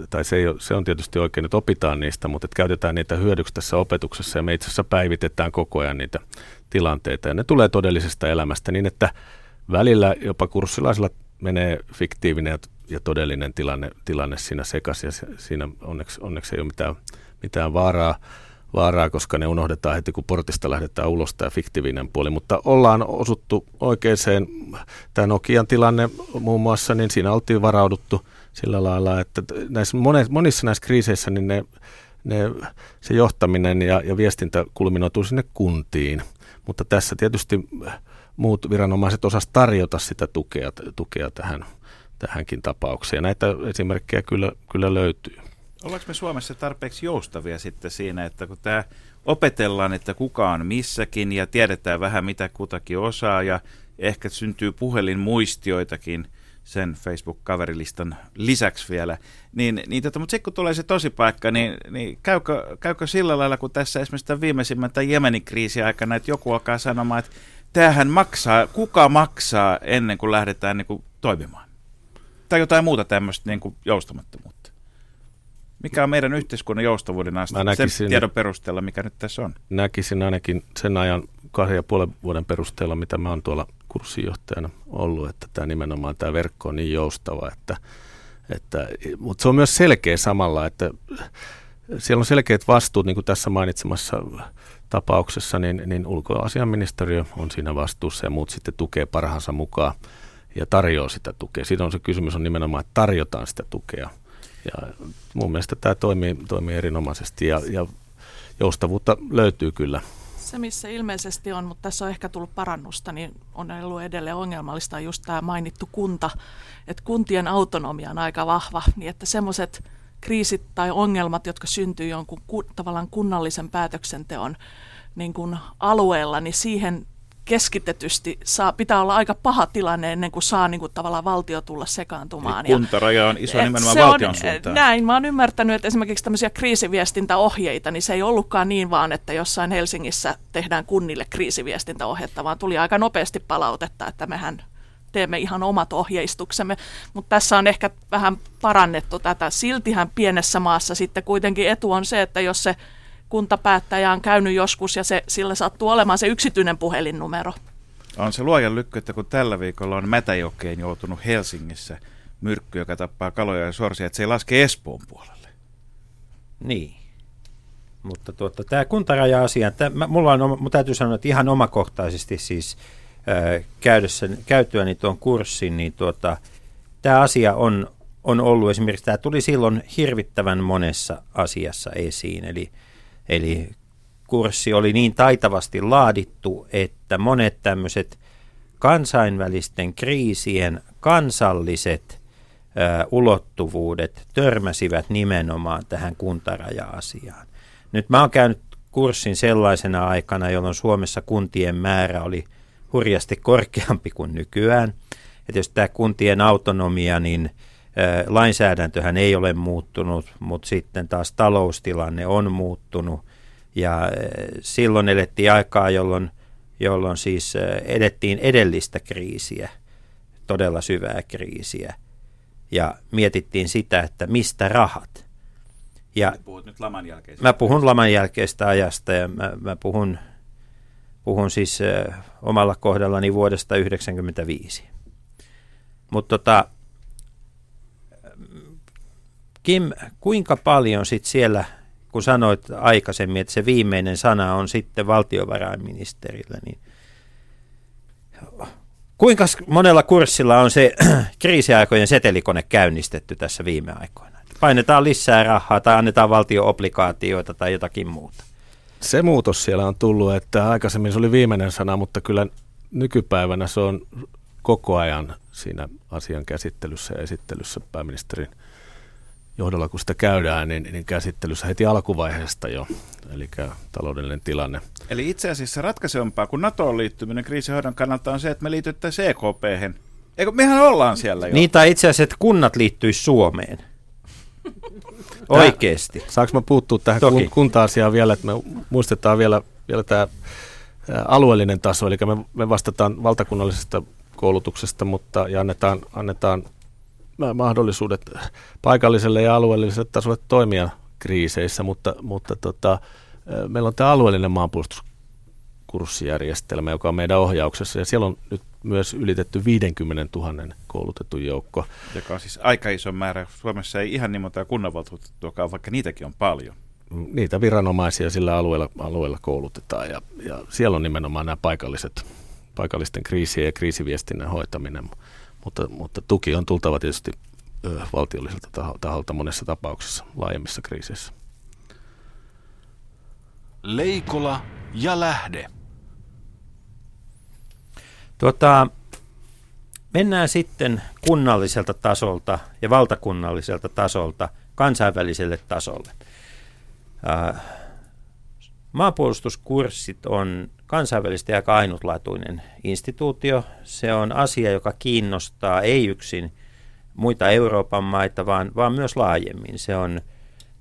[SPEAKER 7] tai se, ei ole, se on tietysti oikein, että opitaan niistä, mutta että käytetään niitä hyödyksi tässä opetuksessa ja me itse asiassa päivitetään koko ajan niitä tilanteita. Ja ne tulee todellisesta elämästä niin, että välillä jopa kurssilaisilla menee fiktiivinen ja- todellinen tilanne, tilanne siinä sekaisin ja siinä onneksi, onneksi ei ole mitään, mitään vaaraa, vaaraa, koska ne unohdetaan heti, kun portista lähdetään ulos tämä fiktiivinen puoli. Mutta ollaan osuttu oikeaan, tämä Nokian tilanne muun muassa, niin siinä oltiin varauduttu sillä lailla, että näissä monissa näissä kriiseissä niin ne, ne, se johtaminen ja, ja viestintä kulminoituu sinne kuntiin. Mutta tässä tietysti muut viranomaiset osas tarjota sitä tukea, tukea tähän, tähänkin tapaukseen. Näitä esimerkkejä kyllä, kyllä löytyy.
[SPEAKER 6] Ollaanko me Suomessa tarpeeksi joustavia sitten siinä, että kun tämä opetellaan, että kuka on missäkin ja tiedetään vähän mitä kutakin osaa ja ehkä syntyy puhelinmuistioitakin sen Facebook-kaverilistan lisäksi vielä, niin, niin tota, mutta sitten kun tulee se tosipaikka, niin, niin käykö, käykö sillä lailla, kun tässä esimerkiksi tämän viimeisimmän tämän Jemenin kriisin aikana, että joku alkaa sanomaan, että tämähän maksaa, kuka maksaa ennen kuin lähdetään niin kuin, toimimaan? Tai jotain muuta tämmöistä niin kuin joustamattomuutta. Mikä on meidän yhteiskunnan joustavuuden aste
[SPEAKER 7] Mä
[SPEAKER 6] sen tiedon perusteella, mikä nyt tässä on?
[SPEAKER 7] näkisin ainakin sen ajan kahden ja puolen vuoden perusteella, mitä mä oon tuolla kurssinjohtajana ollut, että tämä nimenomaan tämä verkko on niin joustava, että, että, mutta se on myös selkeä samalla, että siellä on selkeät vastuut, niin kuin tässä mainitsemassa tapauksessa, niin, niin ulkoasianministeriö on siinä vastuussa ja muut sitten tukee parhaansa mukaan ja tarjoaa sitä tukea. Siitä on se kysymys on nimenomaan, että tarjotaan sitä tukea. Ja mun mielestä tämä toimii, toimii erinomaisesti ja, ja joustavuutta löytyy kyllä.
[SPEAKER 8] Se, missä ilmeisesti on, mutta tässä on ehkä tullut parannusta, niin on ollut edelleen ongelmallista on just tämä mainittu kunta. Että kuntien autonomia on aika vahva, niin että semmoiset kriisit tai ongelmat, jotka syntyy jonkun ku, tavallaan kunnallisen päätöksenteon niin kuin alueella, niin siihen keskitetysti saa, pitää olla aika paha tilanne ennen kuin saa niin kuin tavallaan valtio tulla sekaantumaan.
[SPEAKER 6] Eli kuntaraja on iso
[SPEAKER 8] Et
[SPEAKER 6] nimenomaan
[SPEAKER 8] se on,
[SPEAKER 6] valtion
[SPEAKER 8] eh,
[SPEAKER 6] suuntaan.
[SPEAKER 8] Näin, mä oon ymmärtänyt, että esimerkiksi tämmöisiä kriisiviestintäohjeita, niin se ei ollutkaan niin vaan, että jossain Helsingissä tehdään kunnille kriisiviestintäohjetta, vaan tuli aika nopeasti palautetta, että mehän teemme ihan omat ohjeistuksemme, mutta tässä on ehkä vähän parannettu tätä. Siltihän pienessä maassa sitten kuitenkin etu on se, että jos se kuntapäättäjä on käynyt joskus ja se, sillä sattuu olemaan se yksityinen puhelinnumero,
[SPEAKER 6] On se luojan lykky, että kun tällä viikolla on Mätäjokeen joutunut Helsingissä myrkky, joka tappaa kaloja ja sorsia, että se ei laske Espoon puolelle.
[SPEAKER 5] Niin. Mutta tuota, tämä kuntaraja-asia, tämä, mä- mulla on, mun täytyy sanoa, että ihan omakohtaisesti siis ää, käydessä, käytyäni tuon kurssin, niin tuota, tämä asia on, on ollut esimerkiksi, tämä tuli silloin hirvittävän monessa asiassa esiin, eli, eli kurssi oli niin taitavasti laadittu, että monet tämmöiset kansainvälisten kriisien kansalliset ö, ulottuvuudet törmäsivät nimenomaan tähän kuntaraja-asiaan. Nyt mä oon käynyt kurssin sellaisena aikana, jolloin Suomessa kuntien määrä oli hurjasti korkeampi kuin nykyään. Että jos tämä kuntien autonomia, niin lainsäädäntöhän ei ole muuttunut, mutta sitten taas taloustilanne on muuttunut. Ja silloin elettiin aikaa, jolloin, jolloin siis edettiin edellistä kriisiä, todella syvää kriisiä. Ja mietittiin sitä, että mistä rahat. Ja
[SPEAKER 6] Puhut nyt laman jälkeen.
[SPEAKER 5] mä puhun laman jälkeistä ajasta ja mä, mä puhun, puhun siis omalla kohdallani vuodesta 1995. Mutta tota, Kim, kuinka paljon sit siellä, kun sanoit aikaisemmin, että se viimeinen sana on sitten valtiovarainministerillä, niin kuinka monella kurssilla on se kriisiaikojen setelikone käynnistetty tässä viime aikoina? Painetaan lisää rahaa tai annetaan valtioobligaatioita tai jotakin muuta.
[SPEAKER 7] Se muutos siellä on tullut, että aikaisemmin se oli viimeinen sana, mutta kyllä nykypäivänä se on koko ajan siinä asian käsittelyssä ja esittelyssä pääministerin johdolla, kun sitä käydään, niin, niin käsittelyssä heti alkuvaiheesta jo, eli taloudellinen tilanne.
[SPEAKER 6] Eli itse asiassa ratkaisevampaa kuin NATOon liittyminen kriisihoidon kannalta on se, että me liityttäisiin EKP-hen. Eikö, mehän ollaan siellä jo.
[SPEAKER 5] Niin tai itse asiassa, että kunnat liittyisi Suomeen. Oikeesti.
[SPEAKER 7] Saanko mä puuttua tähän
[SPEAKER 5] Toki.
[SPEAKER 7] kun, kunta-asiaan vielä, että me muistetaan vielä, vielä tämä alueellinen taso, eli me, me vastataan valtakunnallisesta koulutuksesta, mutta ja annetaan, annetaan mahdollisuudet paikalliselle ja alueelliselle tasolle toimia kriiseissä, mutta, mutta tota, meillä on tämä alueellinen maanpuolustuskurssijärjestelmä, joka on meidän ohjauksessa, ja siellä on nyt myös ylitetty 50 000 koulutetun joukko.
[SPEAKER 6] Joka on siis aika iso määrä. Suomessa ei ihan niin monta kunnanvaltuutettuakaan, vaikka niitäkin on paljon.
[SPEAKER 7] niitä viranomaisia sillä alueella, alueella koulutetaan ja, ja siellä on nimenomaan nämä paikalliset, paikallisten kriisien ja kriisiviestinnän hoitaminen, mutta, mutta tuki on tultava tietysti ö, valtiolliselta taho- taholta monessa tapauksessa laajemmissa kriiseissä.
[SPEAKER 2] Leikola ja lähde.
[SPEAKER 5] Tuota, mennään sitten kunnalliselta tasolta ja valtakunnalliselta tasolta kansainväliselle tasolle. Äh, Maanpuolustuskurssit on kansainvälisesti aika ainutlaatuinen instituutio. Se on asia, joka kiinnostaa ei yksin muita Euroopan maita, vaan, vaan myös laajemmin. Se on,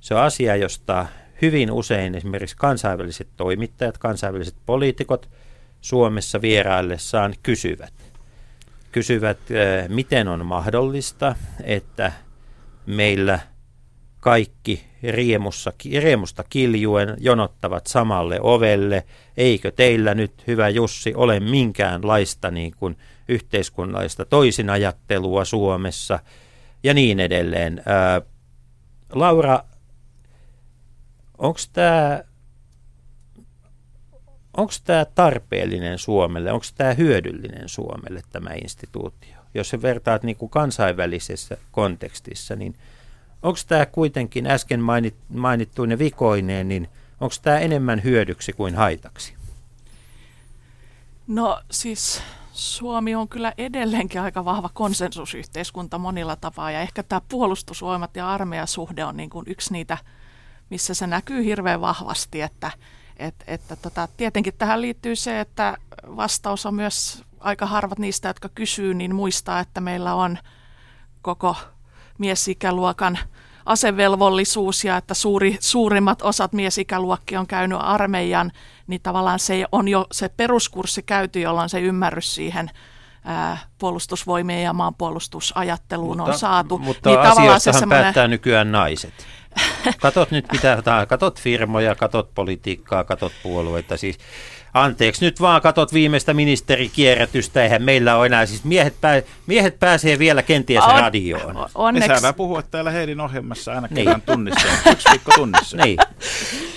[SPEAKER 5] se on asia, josta hyvin usein esimerkiksi kansainväliset toimittajat, kansainväliset poliitikot Suomessa vieraillessaan kysyvät. Kysyvät, eh, miten on mahdollista, että meillä kaikki riemussa, riemusta kiljuen jonottavat samalle ovelle. Eikö teillä nyt, hyvä Jussi, ole minkäänlaista niin kuin yhteiskunnallista toisinajattelua Suomessa ja niin edelleen. Ää, Laura, onko tämä onko tämä tarpeellinen Suomelle, onko tämä hyödyllinen Suomelle tämä instituutio? Jos se vertaat niin kuin kansainvälisessä kontekstissa, niin onko tämä kuitenkin äsken mainit, mainittuinen vikoineen, niin onko tämä enemmän hyödyksi kuin haitaksi?
[SPEAKER 8] No siis Suomi on kyllä edelleenkin aika vahva konsensusyhteiskunta monilla tapaa ja ehkä tämä puolustusvoimat ja armeijasuhde on niin kuin yksi niitä, missä se näkyy hirveän vahvasti, että, että, että tota, tietenkin tähän liittyy se, että vastaus on myös aika harvat niistä, jotka kysyy, niin muistaa, että meillä on koko miesikäluokan asevelvollisuus ja että suuri, suurimmat osat miesikäluokkia on käynyt armeijan, niin tavallaan se on jo se peruskurssi käyty, jolloin se ymmärrys siihen ää, puolustusvoimien ja maanpuolustusajatteluun on saatu.
[SPEAKER 5] Mutta
[SPEAKER 8] niin
[SPEAKER 5] asioistahan
[SPEAKER 8] semmoinen-
[SPEAKER 5] päättää nykyään naiset. Katot nyt mitä, katot firmoja, katot politiikkaa, katot puolueita. Siis, anteeksi, nyt vaan katot viimeistä ministerikierrätystä. Eihän meillä ole enää, siis miehet, pää, miehet pääsee vielä kenties
[SPEAKER 8] On-
[SPEAKER 5] radioon.
[SPEAKER 6] Me
[SPEAKER 8] Onneksi,
[SPEAKER 6] saadaan puhua täällä Heidin ohjelmassa aina
[SPEAKER 5] Niin.
[SPEAKER 6] kerran tunnissa, yksi viikko tunnissa.
[SPEAKER 5] Niin,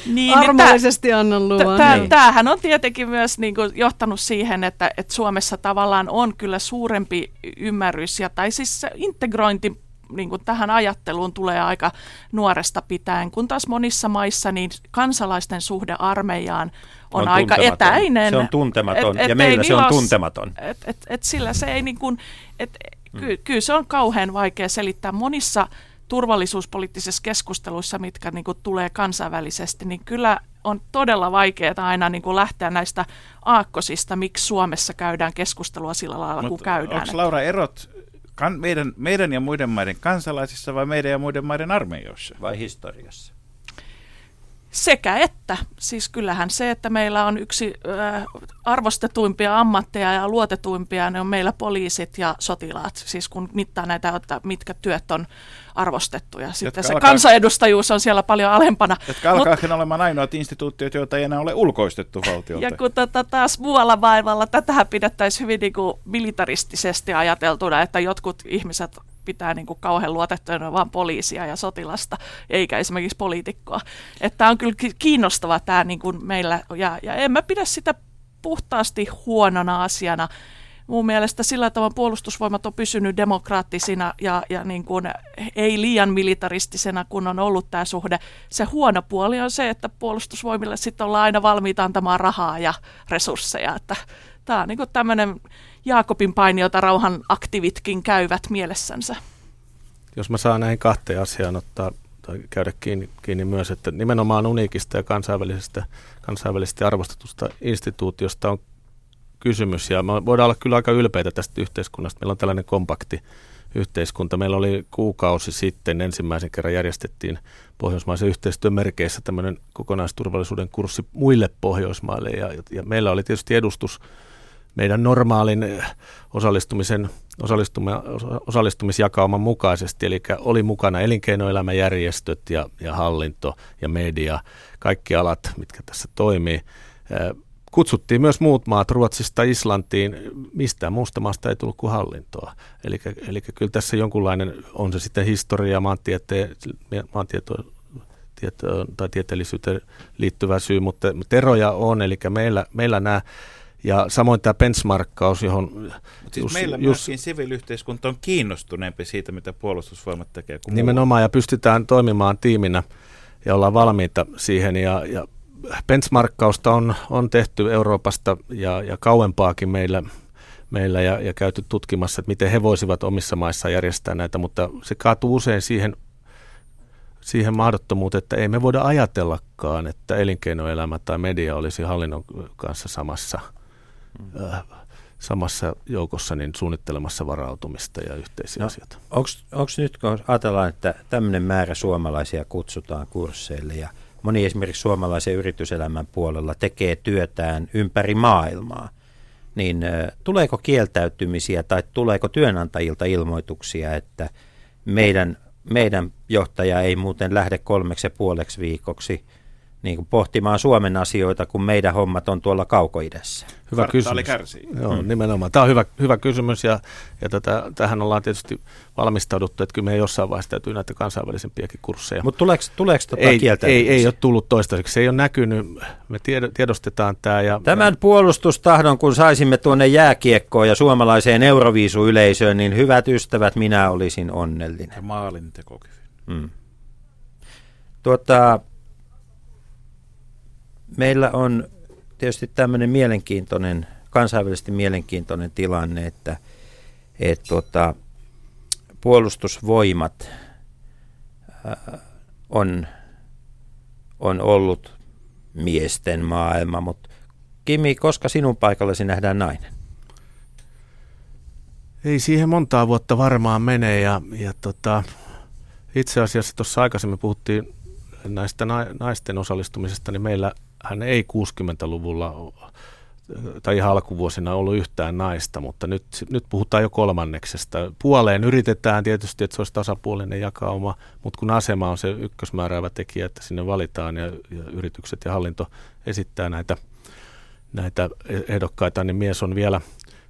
[SPEAKER 8] niin, niin tää-
[SPEAKER 4] Armollisesti annan luvan.
[SPEAKER 8] Tää,
[SPEAKER 5] Niin.
[SPEAKER 8] Tämähän on tietenkin myös niin kuin johtanut siihen, että, että Suomessa tavallaan on kyllä suurempi ymmärrys, ja, tai siis integrointi niin kuin tähän ajatteluun tulee aika nuoresta pitäen, kun taas monissa maissa niin kansalaisten suhde armeijaan on,
[SPEAKER 5] On
[SPEAKER 8] aika
[SPEAKER 5] tuntematon.
[SPEAKER 8] etäinen.
[SPEAKER 5] Se on tuntematon, ja
[SPEAKER 8] ei
[SPEAKER 5] meillä se on tuntematon.
[SPEAKER 8] Et, et, et sillä se ei niin kuin, et,
[SPEAKER 5] Mm.
[SPEAKER 8] ky, kyllä se on kauhean vaikea selittää monissa turvallisuuspoliittisissa keskusteluissa, mitkä niin kuin tulee kansainvälisesti, niin kyllä on todella vaikeaa aina niin kuin lähteä näistä aakkosista, miksi Suomessa käydään keskustelua sillä lailla, kun käydään.
[SPEAKER 6] Onko Laura erot kan, meidän, meidän ja muiden maiden kansalaisissa vai meidän ja muiden maiden armeijoissa?
[SPEAKER 5] vai historiassa?
[SPEAKER 8] sekä että, siis kyllähän se, että meillä on yksi äh, arvostetuimpia ammatteja ja luotetuimpia, ne on meillä poliisit ja sotilaat, siis kun mittaa näitä, että mitkä työt on arvostettuja. Sitten
[SPEAKER 6] Jotka
[SPEAKER 8] se
[SPEAKER 6] alkaa-
[SPEAKER 8] kansanedustajuus on siellä paljon alempana.
[SPEAKER 6] Jotka alkaakin olemaan ainoat instituutiot, joita ei enää ole ulkoistettu valtiolta.
[SPEAKER 8] Ja kun tota, taas muualla maailmalla tätähän pidettäisiin hyvin niin kuin militaristisesti ajateltuna, että jotkut ihmiset pitää niin kuin kauhean luotettuina vain poliisia ja sotilasta, eikä esimerkiksi poliitikkoa. Että tämä on kyllä ki- kiinnostava tämä niin kuin meillä, ja, ja en mä pidä sitä puhtaasti huonona asiana. Mun mielestä sillä tavalla puolustusvoimat on pysynyt demokraattisina ja, ja niin kuin ei liian militaristisena, kun on ollut tämä suhde. Se huono puoli on se, että puolustusvoimille sitten ollaan aina valmiita antamaan rahaa ja resursseja. Että tämä on niin tämmöinen Jaakobin paini, jota rauhan aktivitkin käyvät mielessänsä.
[SPEAKER 7] Jos mä saan näihin kahteen asiaan ottaa tai käydä kiinni, kiinni myös, että nimenomaan uniikista ja kansainvälisestä, kansainvälisesti arvostetusta instituutiosta on kysymys. Ja me voidaan olla kyllä aika ylpeitä tästä yhteiskunnasta. Meillä on tällainen kompakti yhteiskunta. Meillä oli kuukausi sitten ensimmäisen kerran järjestettiin pohjoismaisen yhteistyön merkeissä tämmöinen kokonaisturvallisuuden kurssi muille Pohjoismaille. Ja, ja meillä oli tietysti edustus meidän normaalin eh, osallistumisen, osallistumis, osallistumisjakauman mukaisesti, eli oli mukana elinkeinoelämäjärjestöt ja, ja hallinto ja media, kaikki alat, mitkä tässä toimii. Kutsuttiin myös muut maat Ruotsista Islantiin, mistään muusta maasta ei tullut kuin hallintoa. Eli, eli kyllä tässä jonkunlainen, on se sitten historia, maantieteen, maantieto, tieto, tai tieteellisyyteen liittyvä syy, mutta, mutta eroja on, eli meillä, meillä nämä ja samoin tämä benchmarkkaus, johon...
[SPEAKER 6] Mut siis meillä myöskin siviiliyhteiskunta on kiinnostuneempi siitä, mitä puolustusvoimat tekee kuin
[SPEAKER 7] Nimenomaan, ja pystytään toimimaan tiiminä ja ollaan valmiita siihen. Ja, ja benchmarkkausta on, on tehty Euroopasta ja, ja kauempaakin meillä, meillä ja, ja käyty tutkimassa, että miten he voisivat omissa maissa järjestää näitä, mutta se kaatuu usein siihen, siihen mahdottomuuteen, että ei me voida ajatellakaan, että elinkeinoelämä tai media olisi hallinnon kanssa samassa mm. äh, samassa joukossa niin suunnittelemassa varautumista ja yhteisiä
[SPEAKER 5] No,
[SPEAKER 7] asioita.
[SPEAKER 5] Onko nyt, kun ajatellaan, että tämmöinen määrä suomalaisia kutsutaan kursseille ja moni esimerkiksi suomalaisen yrityselämän puolella tekee työtään ympäri maailmaa, niin tuleeko kieltäytymisiä tai tuleeko työnantajilta ilmoituksia, että meidän, meidän johtaja ei muuten lähde kolmeksi ja puoleksi viikoksi niin kuin pohtimaan Suomen asioita, kun meidän hommat on tuolla kaukoidässä?
[SPEAKER 7] Hyvä
[SPEAKER 6] Kvartaali
[SPEAKER 7] kysymys.
[SPEAKER 6] kärsii.
[SPEAKER 7] Joo, hmm. nimenomaan. Tämä on hyvä, hyvä kysymys ja, ja tätä, tähän ollaan tietysti valmistauduttu, että kyllä me jossain vaiheessa täytyy näitä kansainvälisempiäkin kursseja.
[SPEAKER 5] Mutta tuleeko, tuleeko tota
[SPEAKER 7] ei, ei,
[SPEAKER 5] kieltäytymisiä?
[SPEAKER 7] ei ole tullut toistaiseksi. Se ei ole näkynyt. Me tied- tiedostetaan tämä. Ja,
[SPEAKER 5] Tämän puolustustahdon, kun saisimme tuonne jääkiekkoon ja suomalaiseen Euroviisuyleisöön, niin hyvät ystävät, minä olisin onnellinen.
[SPEAKER 6] Ja maalintekokyvyn.
[SPEAKER 5] Mm. Tuota, meillä on tietysti tämmöinen mielenkiintoinen, kansainvälisesti mielenkiintoinen tilanne, että et, tuota, puolustusvoimat ää, on, on ollut miesten maailma, mutta Kimi, koska sinun paikallasi nähdään nainen?
[SPEAKER 7] Ei siihen montaa vuotta varmaan mene ja, ja tota, itse asiassa tuossa aikaisemmin puhuttiin näistä na- naisten osallistumisesta, niin meillä hän ei 60-luvulla tai ihan alkuvuosina ollut yhtään naista, mutta nyt, nyt puhutaan jo kolmanneksesta. Puoleen yritetään tietysti, että se olisi tasapuolinen jakauma, mutta kun asema on se ykkösmääräävä tekijä, että sinne valitaan ja, ja yritykset ja hallinto esittää näitä, näitä ehdokkaita, niin mies on vielä,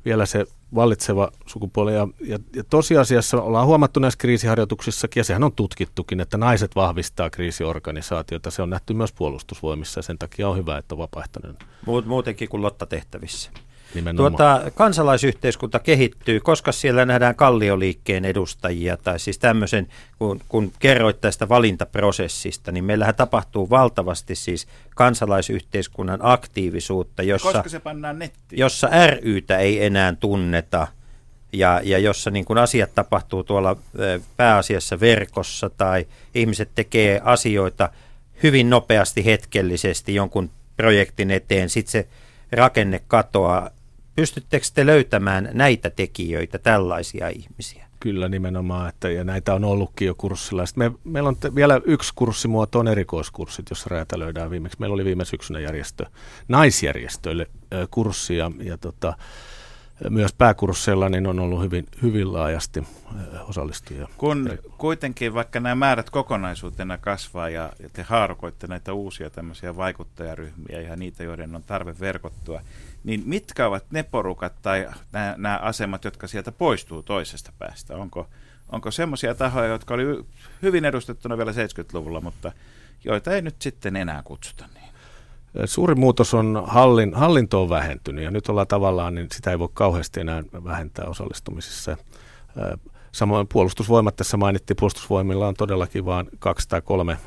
[SPEAKER 7] vielä se vallitseva sukupuoli. Ja, ja, ja tosiasiassa ollaan huomattu näissä kriisiharjoituksissakin, ja sehän on tutkittukin, että naiset vahvistaa kriisiorganisaatiota. Se on nähty myös puolustusvoimissa, ja sen takia on hyvä, että on vapaaehtoinen
[SPEAKER 5] Muut, muutenkin kuin Lotta-tehtävissä.
[SPEAKER 7] Nimenomaan.
[SPEAKER 5] Tuota, kansalaisyhteiskunta kehittyy, koska siellä nähdään kallioliikkeen edustajia, tai siis tämmöisen, kun, kun kerroit tästä valintaprosessista, niin meillähän tapahtuu valtavasti siis kansalaisyhteiskunnan aktiivisuutta, jossa,
[SPEAKER 6] Koska se pannaan nettiin.
[SPEAKER 5] jossa RYtä ei enää tunneta, ja, ja jossa niin kun asiat tapahtuu tuolla pääasiassa verkossa, tai ihmiset tekee asioita hyvin nopeasti, hetkellisesti jonkun projektin eteen, sitten se rakenne katoaa. Pystyttekö te löytämään näitä tekijöitä, tällaisia ihmisiä?
[SPEAKER 7] Kyllä nimenomaan, että ja näitä on ollutkin jo kurssilla. Sitten me, meillä on te, vielä yksi kurssimuoto on erikoiskurssit, jossa räätälöidään viimeksi. Meillä oli viime syksynä järjestö, naisjärjestöille ö, kurssi ja, ja tota, myös pääkursseilla niin on ollut hyvin, hyvin laajasti osallistujia.
[SPEAKER 6] Kun kuitenkin vaikka nämä määrät kokonaisuutena kasvaa ja, ja te haarukoitte näitä uusia tämmöisiä vaikuttajaryhmiä ja niitä, joiden on tarve verkottua, niin mitkä ovat ne porukat tai nämä, nämä asemat, jotka sieltä poistuu toisesta päästä? Onko, onko semmoisia tahoja, jotka oli hyvin edustettuna vielä 70-luvulla, mutta joita ei nyt sitten enää kutsuta niin?
[SPEAKER 7] Suuri muutos on, hallin, hallinto on vähentynyt ja nyt ollaan tavallaan, niin sitä ei voi kauheasti enää vähentää osallistumisissa. Samoin puolustusvoimat tässä mainittiin, puolustusvoimilla on todellakin vain kaksi tai kolme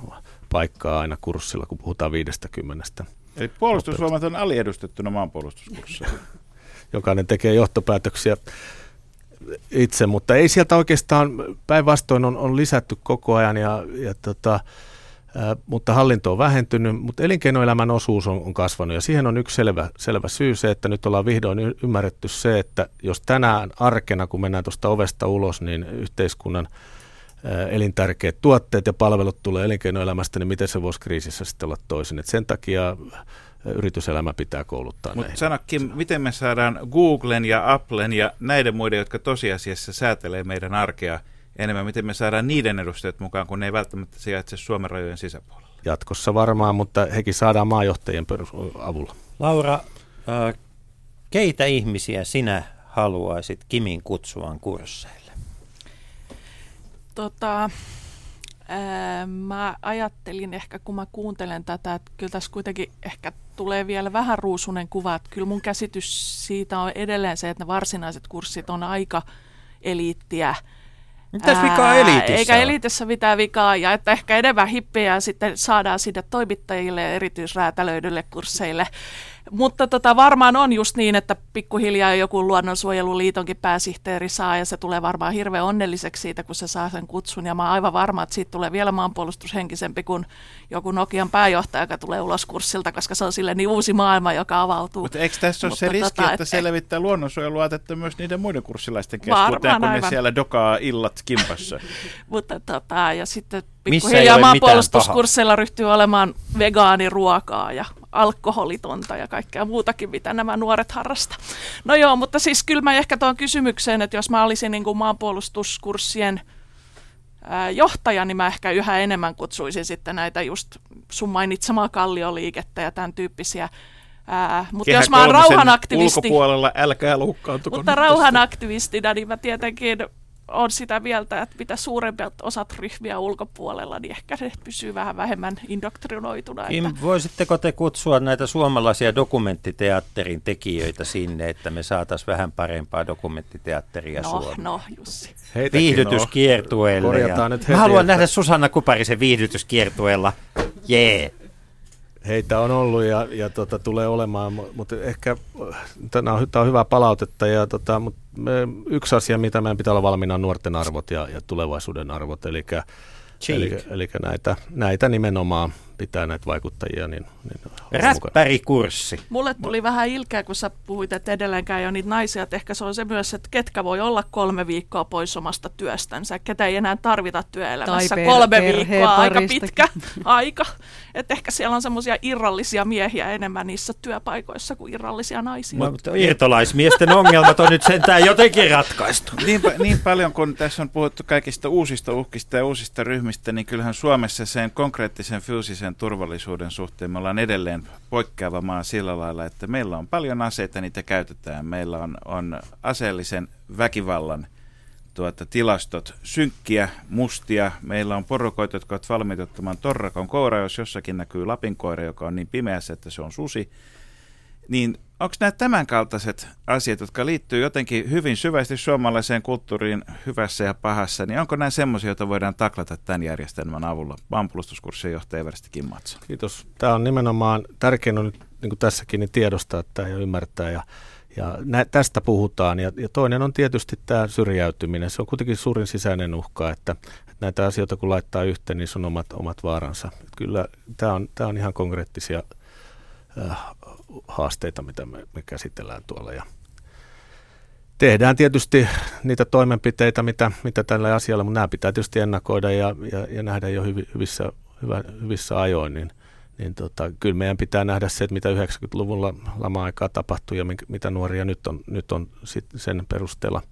[SPEAKER 7] paikkaa aina kurssilla, kun puhutaan 50.
[SPEAKER 6] Eli puolustusvoimat on aliedustettuna maanpuolustuskurssilla.
[SPEAKER 7] Jokainen tekee johtopäätöksiä itse, mutta ei sieltä oikeastaan päinvastoin on, on lisätty koko ajan ja, ja tota, mutta hallinto on vähentynyt, mutta elinkeinoelämän osuus on, on kasvanut ja siihen on yksi selvä, selvä syy se, että nyt ollaan vihdoin ymmärretty se, että jos tänään arkena, kun mennään tuosta ovesta ulos, niin yhteiskunnan elintärkeät tuotteet ja palvelut tulee elinkeinoelämästä, niin miten se voisi kriisissä sitten olla toisin. Et sen takia yrityselämä pitää kouluttaa
[SPEAKER 6] Mutta sano Kim, miten me saadaan Googlen ja Applen ja näiden muiden, jotka tosiasiassa säätelee meidän arkea – enemmän, miten me saadaan niiden edustajat mukaan, kun ne ei välttämättä sijaitse Suomen rajojen sisäpuolella?
[SPEAKER 7] Jatkossa varmaan, mutta hekin saadaan maajohtajien avulla.
[SPEAKER 5] Laura, keitä ihmisiä sinä haluaisit Kimin kutsuvan kursseille?
[SPEAKER 8] Tota, ää, mä ajattelin ehkä, kun mä kuuntelen tätä, että kyllä tässä kuitenkin ehkä tulee vielä vähän ruusunen kuva. Että kyllä mun käsitys siitä on edelleen se, että ne varsinaiset kurssit on aika eliittiä
[SPEAKER 5] Mitäs vikaa eliitissä
[SPEAKER 8] Eikä eliitissä mitään vikaa, ja että ehkä enemmän hippejä sitten saadaan sinne toimittajille ja erityisräätälöidylle kursseille. Mutta tota, varmaan on just niin, että pikkuhiljaa joku luonnonsuojeluliitonkin pääsihteeri saa ja se tulee varmaan hirveän onnelliseksi siitä, kun se saa sen kutsun. Ja mä oon aivan varma, että siitä tulee vielä maanpuolustushenkisempi kuin joku Nokian pääjohtaja, joka tulee ulos kurssilta, koska se on sille niin uusi maailma, joka avautuu.
[SPEAKER 6] Mutta eikö tässä ole
[SPEAKER 8] Mutta
[SPEAKER 6] se riski,
[SPEAKER 8] tota,
[SPEAKER 6] että
[SPEAKER 8] et-
[SPEAKER 6] selvittää luonnonsuojeluaatetta myös niiden muiden kurssilaisten keskuuteen, kun ne
[SPEAKER 8] aivan.
[SPEAKER 6] siellä dokaa illat kimpassa?
[SPEAKER 8] Mutta tota, ja sitten pikkuhiljaa maanpuolustuskursseilla ryhtyy olemaan vegaaniruokaa ja alkoholitonta ja kaikkea muutakin, mitä nämä nuoret harrastaa. No joo, mutta siis kyllä mä ehkä tuon kysymykseen, että jos mä olisin niin kuin maanpuolustuskurssien johtaja, niin mä ehkä yhä enemmän kutsuisin sitten näitä just sun mainitsemaa kallioliikettä ja tämän tyyppisiä. Ää, mutta
[SPEAKER 6] Kehä
[SPEAKER 8] jos mä oon rauhanaktivisti,
[SPEAKER 6] Ulkopuolella älkää loukkaantuko.
[SPEAKER 8] mutta rauhanaktivistina, niin mä tietenkin on sitä mieltä, että mitä suuremmat osat ryhmiä ulkopuolella, niin ehkä se pysyy vähän vähemmän indoktrinoituna.
[SPEAKER 5] Kim,
[SPEAKER 8] Että,
[SPEAKER 5] voisitteko te kutsua näitä suomalaisia dokumenttiteatterin tekijöitä sinne, että me saataisiin vähän parempaa dokumenttiteatteria
[SPEAKER 8] no,
[SPEAKER 5] Suomeen?
[SPEAKER 8] no, Jussi.
[SPEAKER 7] Heitäkin
[SPEAKER 5] Viihdytyskiertueelle.
[SPEAKER 7] Korjataan
[SPEAKER 5] ja...
[SPEAKER 7] nyt heti,
[SPEAKER 5] Mä haluan
[SPEAKER 7] että-
[SPEAKER 5] nähdä Susanna Kuparisen viihdytyskiertueella. Jee.
[SPEAKER 7] Heitä on ollut ja, ja tota, tulee olemaan, mu- mutta ehkä tämä on, on hyvää palautetta. Ja, tota, mut me, yksi asia, mitä meidän pitää olla valmiina, on nuorten arvot ja, ja tulevaisuuden arvot. Eli, eli, eli näitä, näitä nimenomaan pitää näitä vaikuttajia. Niin, niin.
[SPEAKER 5] Räppärikurssi.
[SPEAKER 8] Mulle tuli vähän ilkeä, kun sä puhuit, että edelleenkään ei ole niitä naisia, että ehkä se on se myös, että ketkä voi olla kolme viikkoa pois omasta työstänsä, ketä ei enää tarvita työelämässä.
[SPEAKER 4] Per-
[SPEAKER 8] kolme viikkoa, aika pitkä aika. Että ehkä siellä on semmoisia irrallisia miehiä enemmän niissä työpaikoissa kuin irrallisia naisia.
[SPEAKER 5] No, mutta irtolaismiesten ongelmat on nyt sentään jotenkin ratkaistu.
[SPEAKER 6] Niin, pa- niin paljon kun tässä on puhuttu kaikista uusista uhkista ja uusista ryhmistä, niin kyllähän Suomessa sen konkreettisen fyysisen turvallisuuden suhteen me ollaan edelleen poikkeava maa sillä lailla, että meillä on paljon aseita, niitä käytetään. Meillä on, on aseellisen väkivallan tuota, tilastot synkkiä, mustia. Meillä on porukoita, jotka ovat valmiita ottamaan torrakon koira, jos jossakin näkyy lapinkoira, joka on niin pimeässä, että se on susi. Niin onko nämä tämänkaltaiset asiat, jotka liittyy jotenkin hyvin syvästi suomalaiseen kulttuuriin hyvässä ja pahassa, niin onko nämä semmoisia, joita voidaan taklata tämän järjestelmän avulla? Maanpuolustuskurssin johtaja Eversti Kim Matson.
[SPEAKER 7] Kiitos. Tämä on nimenomaan tärkein on nyt niin kuin tässäkin niin tiedostaa tämä ja ymmärtää ja, ja nä, tästä puhutaan. Ja, ja toinen on tietysti tämä syrjäytyminen. Se on kuitenkin suurin sisäinen uhka, että, että näitä asioita kun laittaa yhteen, niin se on omat, omat vaaransa. Kyllä tämä on, tämä on ihan konkreettisia haasteita, mitä me, me käsitellään tuolla. Ja, tehdään tietysti niitä toimenpiteitä, mitä, mitä tällä asialla, mutta nämä pitää tietysti ennakoida ja, ja, ja nähdä jo hyvi, hyvissä, hyvä, hyvissä ajoin, niin, niin tota, kyllä meidän pitää nähdä se, että mitä 90-luvulla lama-aikaa tapahtui ja mitä nuoria nyt on, nyt on sit sen perusteella,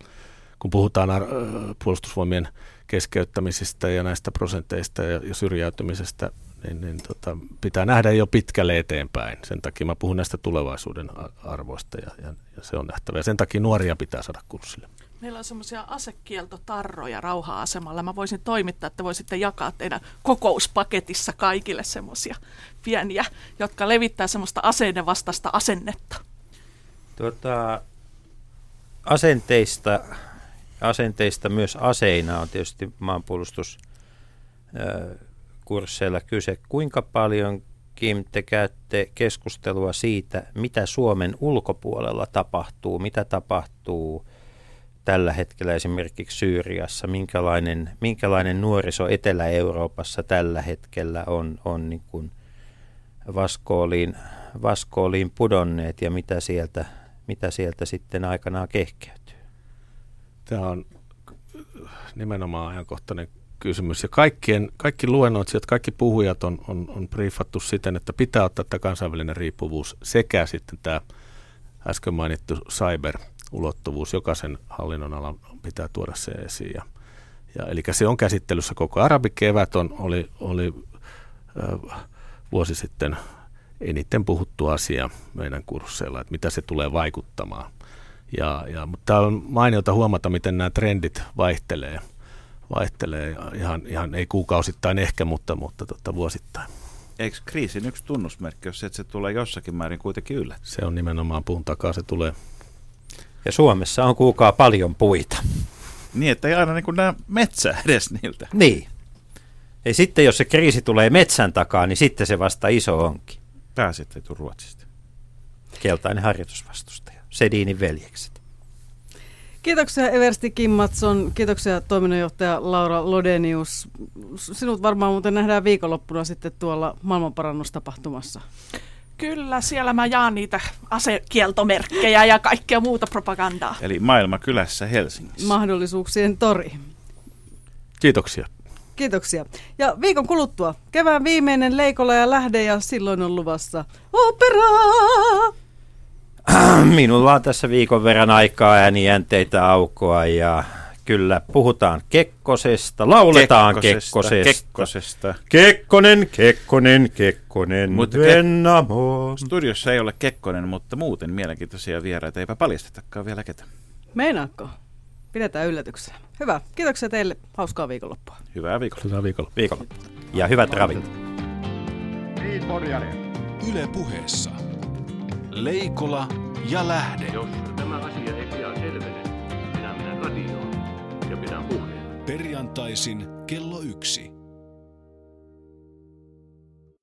[SPEAKER 7] kun puhutaan ar- puolustusvoimien keskeyttämisistä ja näistä prosenteista ja syrjäytymisestä, niin, niin tota, pitää nähdä jo pitkälle eteenpäin. Sen takia mä puhun näistä tulevaisuuden arvoista ja, ja, ja se on nähtävä. Ja sen takia nuoria pitää saada kurssille.
[SPEAKER 8] Meillä on semmoisia asekieltotarroja rauha-asemalla. Mä voisin toimittaa, että voisitte jakaa teidän kokouspaketissa kaikille semmoisia pieniä, jotka levittää semmoista aseiden vastaista asennetta.
[SPEAKER 5] Tuota, asenteista, asenteista myös aseina on tietysti maanpuolustus kursseilla kyse. Kuinka paljon, Kim, te käytte keskustelua siitä, mitä Suomen ulkopuolella tapahtuu, mitä tapahtuu tällä hetkellä esimerkiksi Syyriassa, minkälainen, minkälainen nuoriso Etelä-Euroopassa tällä hetkellä on, on niin kuin vaskooliin, vaskooliin pudonneet ja mitä sieltä, mitä sieltä sitten aikanaan kehkeytyy?
[SPEAKER 7] Tämä on nimenomaan ajankohtainen kysymys. Ja kaikkien, kaikki luennoitsijat, kaikki puhujat on, on, on briefattu siten, että pitää ottaa tämä kansainvälinen riippuvuus sekä sitten tämä äsken mainittu cyber-ulottuvuus. Jokaisen hallinnon alan pitää tuoda se esiin. Ja, ja, eli se on käsittelyssä koko arabikevät on, oli, oli äh, vuosi sitten eniten puhuttu asia meidän kursseilla, että mitä se tulee vaikuttamaan. Ja, ja, mutta on mainiota huomata, miten nämä trendit vaihtelee – vaihtelee ihan, ihan ei kuukausittain ehkä, mutta, mutta tota, vuosittain.
[SPEAKER 6] Eikö kriisin yksi tunnusmerkki ole se, että se tulee jossakin määrin kuitenkin yllä?
[SPEAKER 7] Se on nimenomaan puun takaa, se tulee.
[SPEAKER 5] Ja Suomessa on kuukaa paljon puita.
[SPEAKER 6] Niin, että ei aina niin näe metsää edes niiltä.
[SPEAKER 5] Niin. Ja sitten jos se kriisi tulee metsän takaa, niin sitten se vasta iso onkin.
[SPEAKER 6] Pääsitte Ruotsista.
[SPEAKER 5] Keltainen harjoitusvastustaja. Sedinin veljekset.
[SPEAKER 4] Kiitoksia Eversti Kimmatson, kiitoksia toiminnanjohtaja Laura Lodenius. Sinut varmaan muuten nähdään viikonloppuna sitten tuolla maailmanparannustapahtumassa.
[SPEAKER 8] Kyllä, siellä mä jaan niitä asekieltomerkkejä ja kaikkea muuta propagandaa.
[SPEAKER 6] Eli maailma kylässä Helsingissä.
[SPEAKER 4] Mahdollisuuksien tori.
[SPEAKER 7] Kiitoksia.
[SPEAKER 4] Kiitoksia. Ja viikon kuluttua kevään viimeinen Leikola ja Lähde ja silloin on luvassa opera!
[SPEAKER 5] Minulla on tässä viikon verran aikaa äänijänteitä aukoa ja kyllä puhutaan Kekkosesta, lauletaan Kekkosesta.
[SPEAKER 6] Kekkosesta.
[SPEAKER 5] Kekkonen, Kekkonen, Kekkonen,
[SPEAKER 6] mutta
[SPEAKER 5] Vennamo.
[SPEAKER 6] Studiossa ei ole Kekkonen, mutta muuten mielenkiintoisia vieraita. Eipä paljastetakaan vielä ketä.
[SPEAKER 4] Meinaatko? Pidetään yllätyksenä. Hyvä. Kiitoksia teille. Hauskaa viikonloppua.
[SPEAKER 6] Hyvää viikonloppua.
[SPEAKER 7] Hyvää viikonloppua.
[SPEAKER 5] viikonloppua. Ja hyvät ravit.
[SPEAKER 1] Niin,
[SPEAKER 2] Yle puheessa. Leikola ja Lähde.
[SPEAKER 3] Jos tämä asia ei pian selvene, minä menen radioon ja pidän puheen.
[SPEAKER 2] Perjantaisin kello yksi.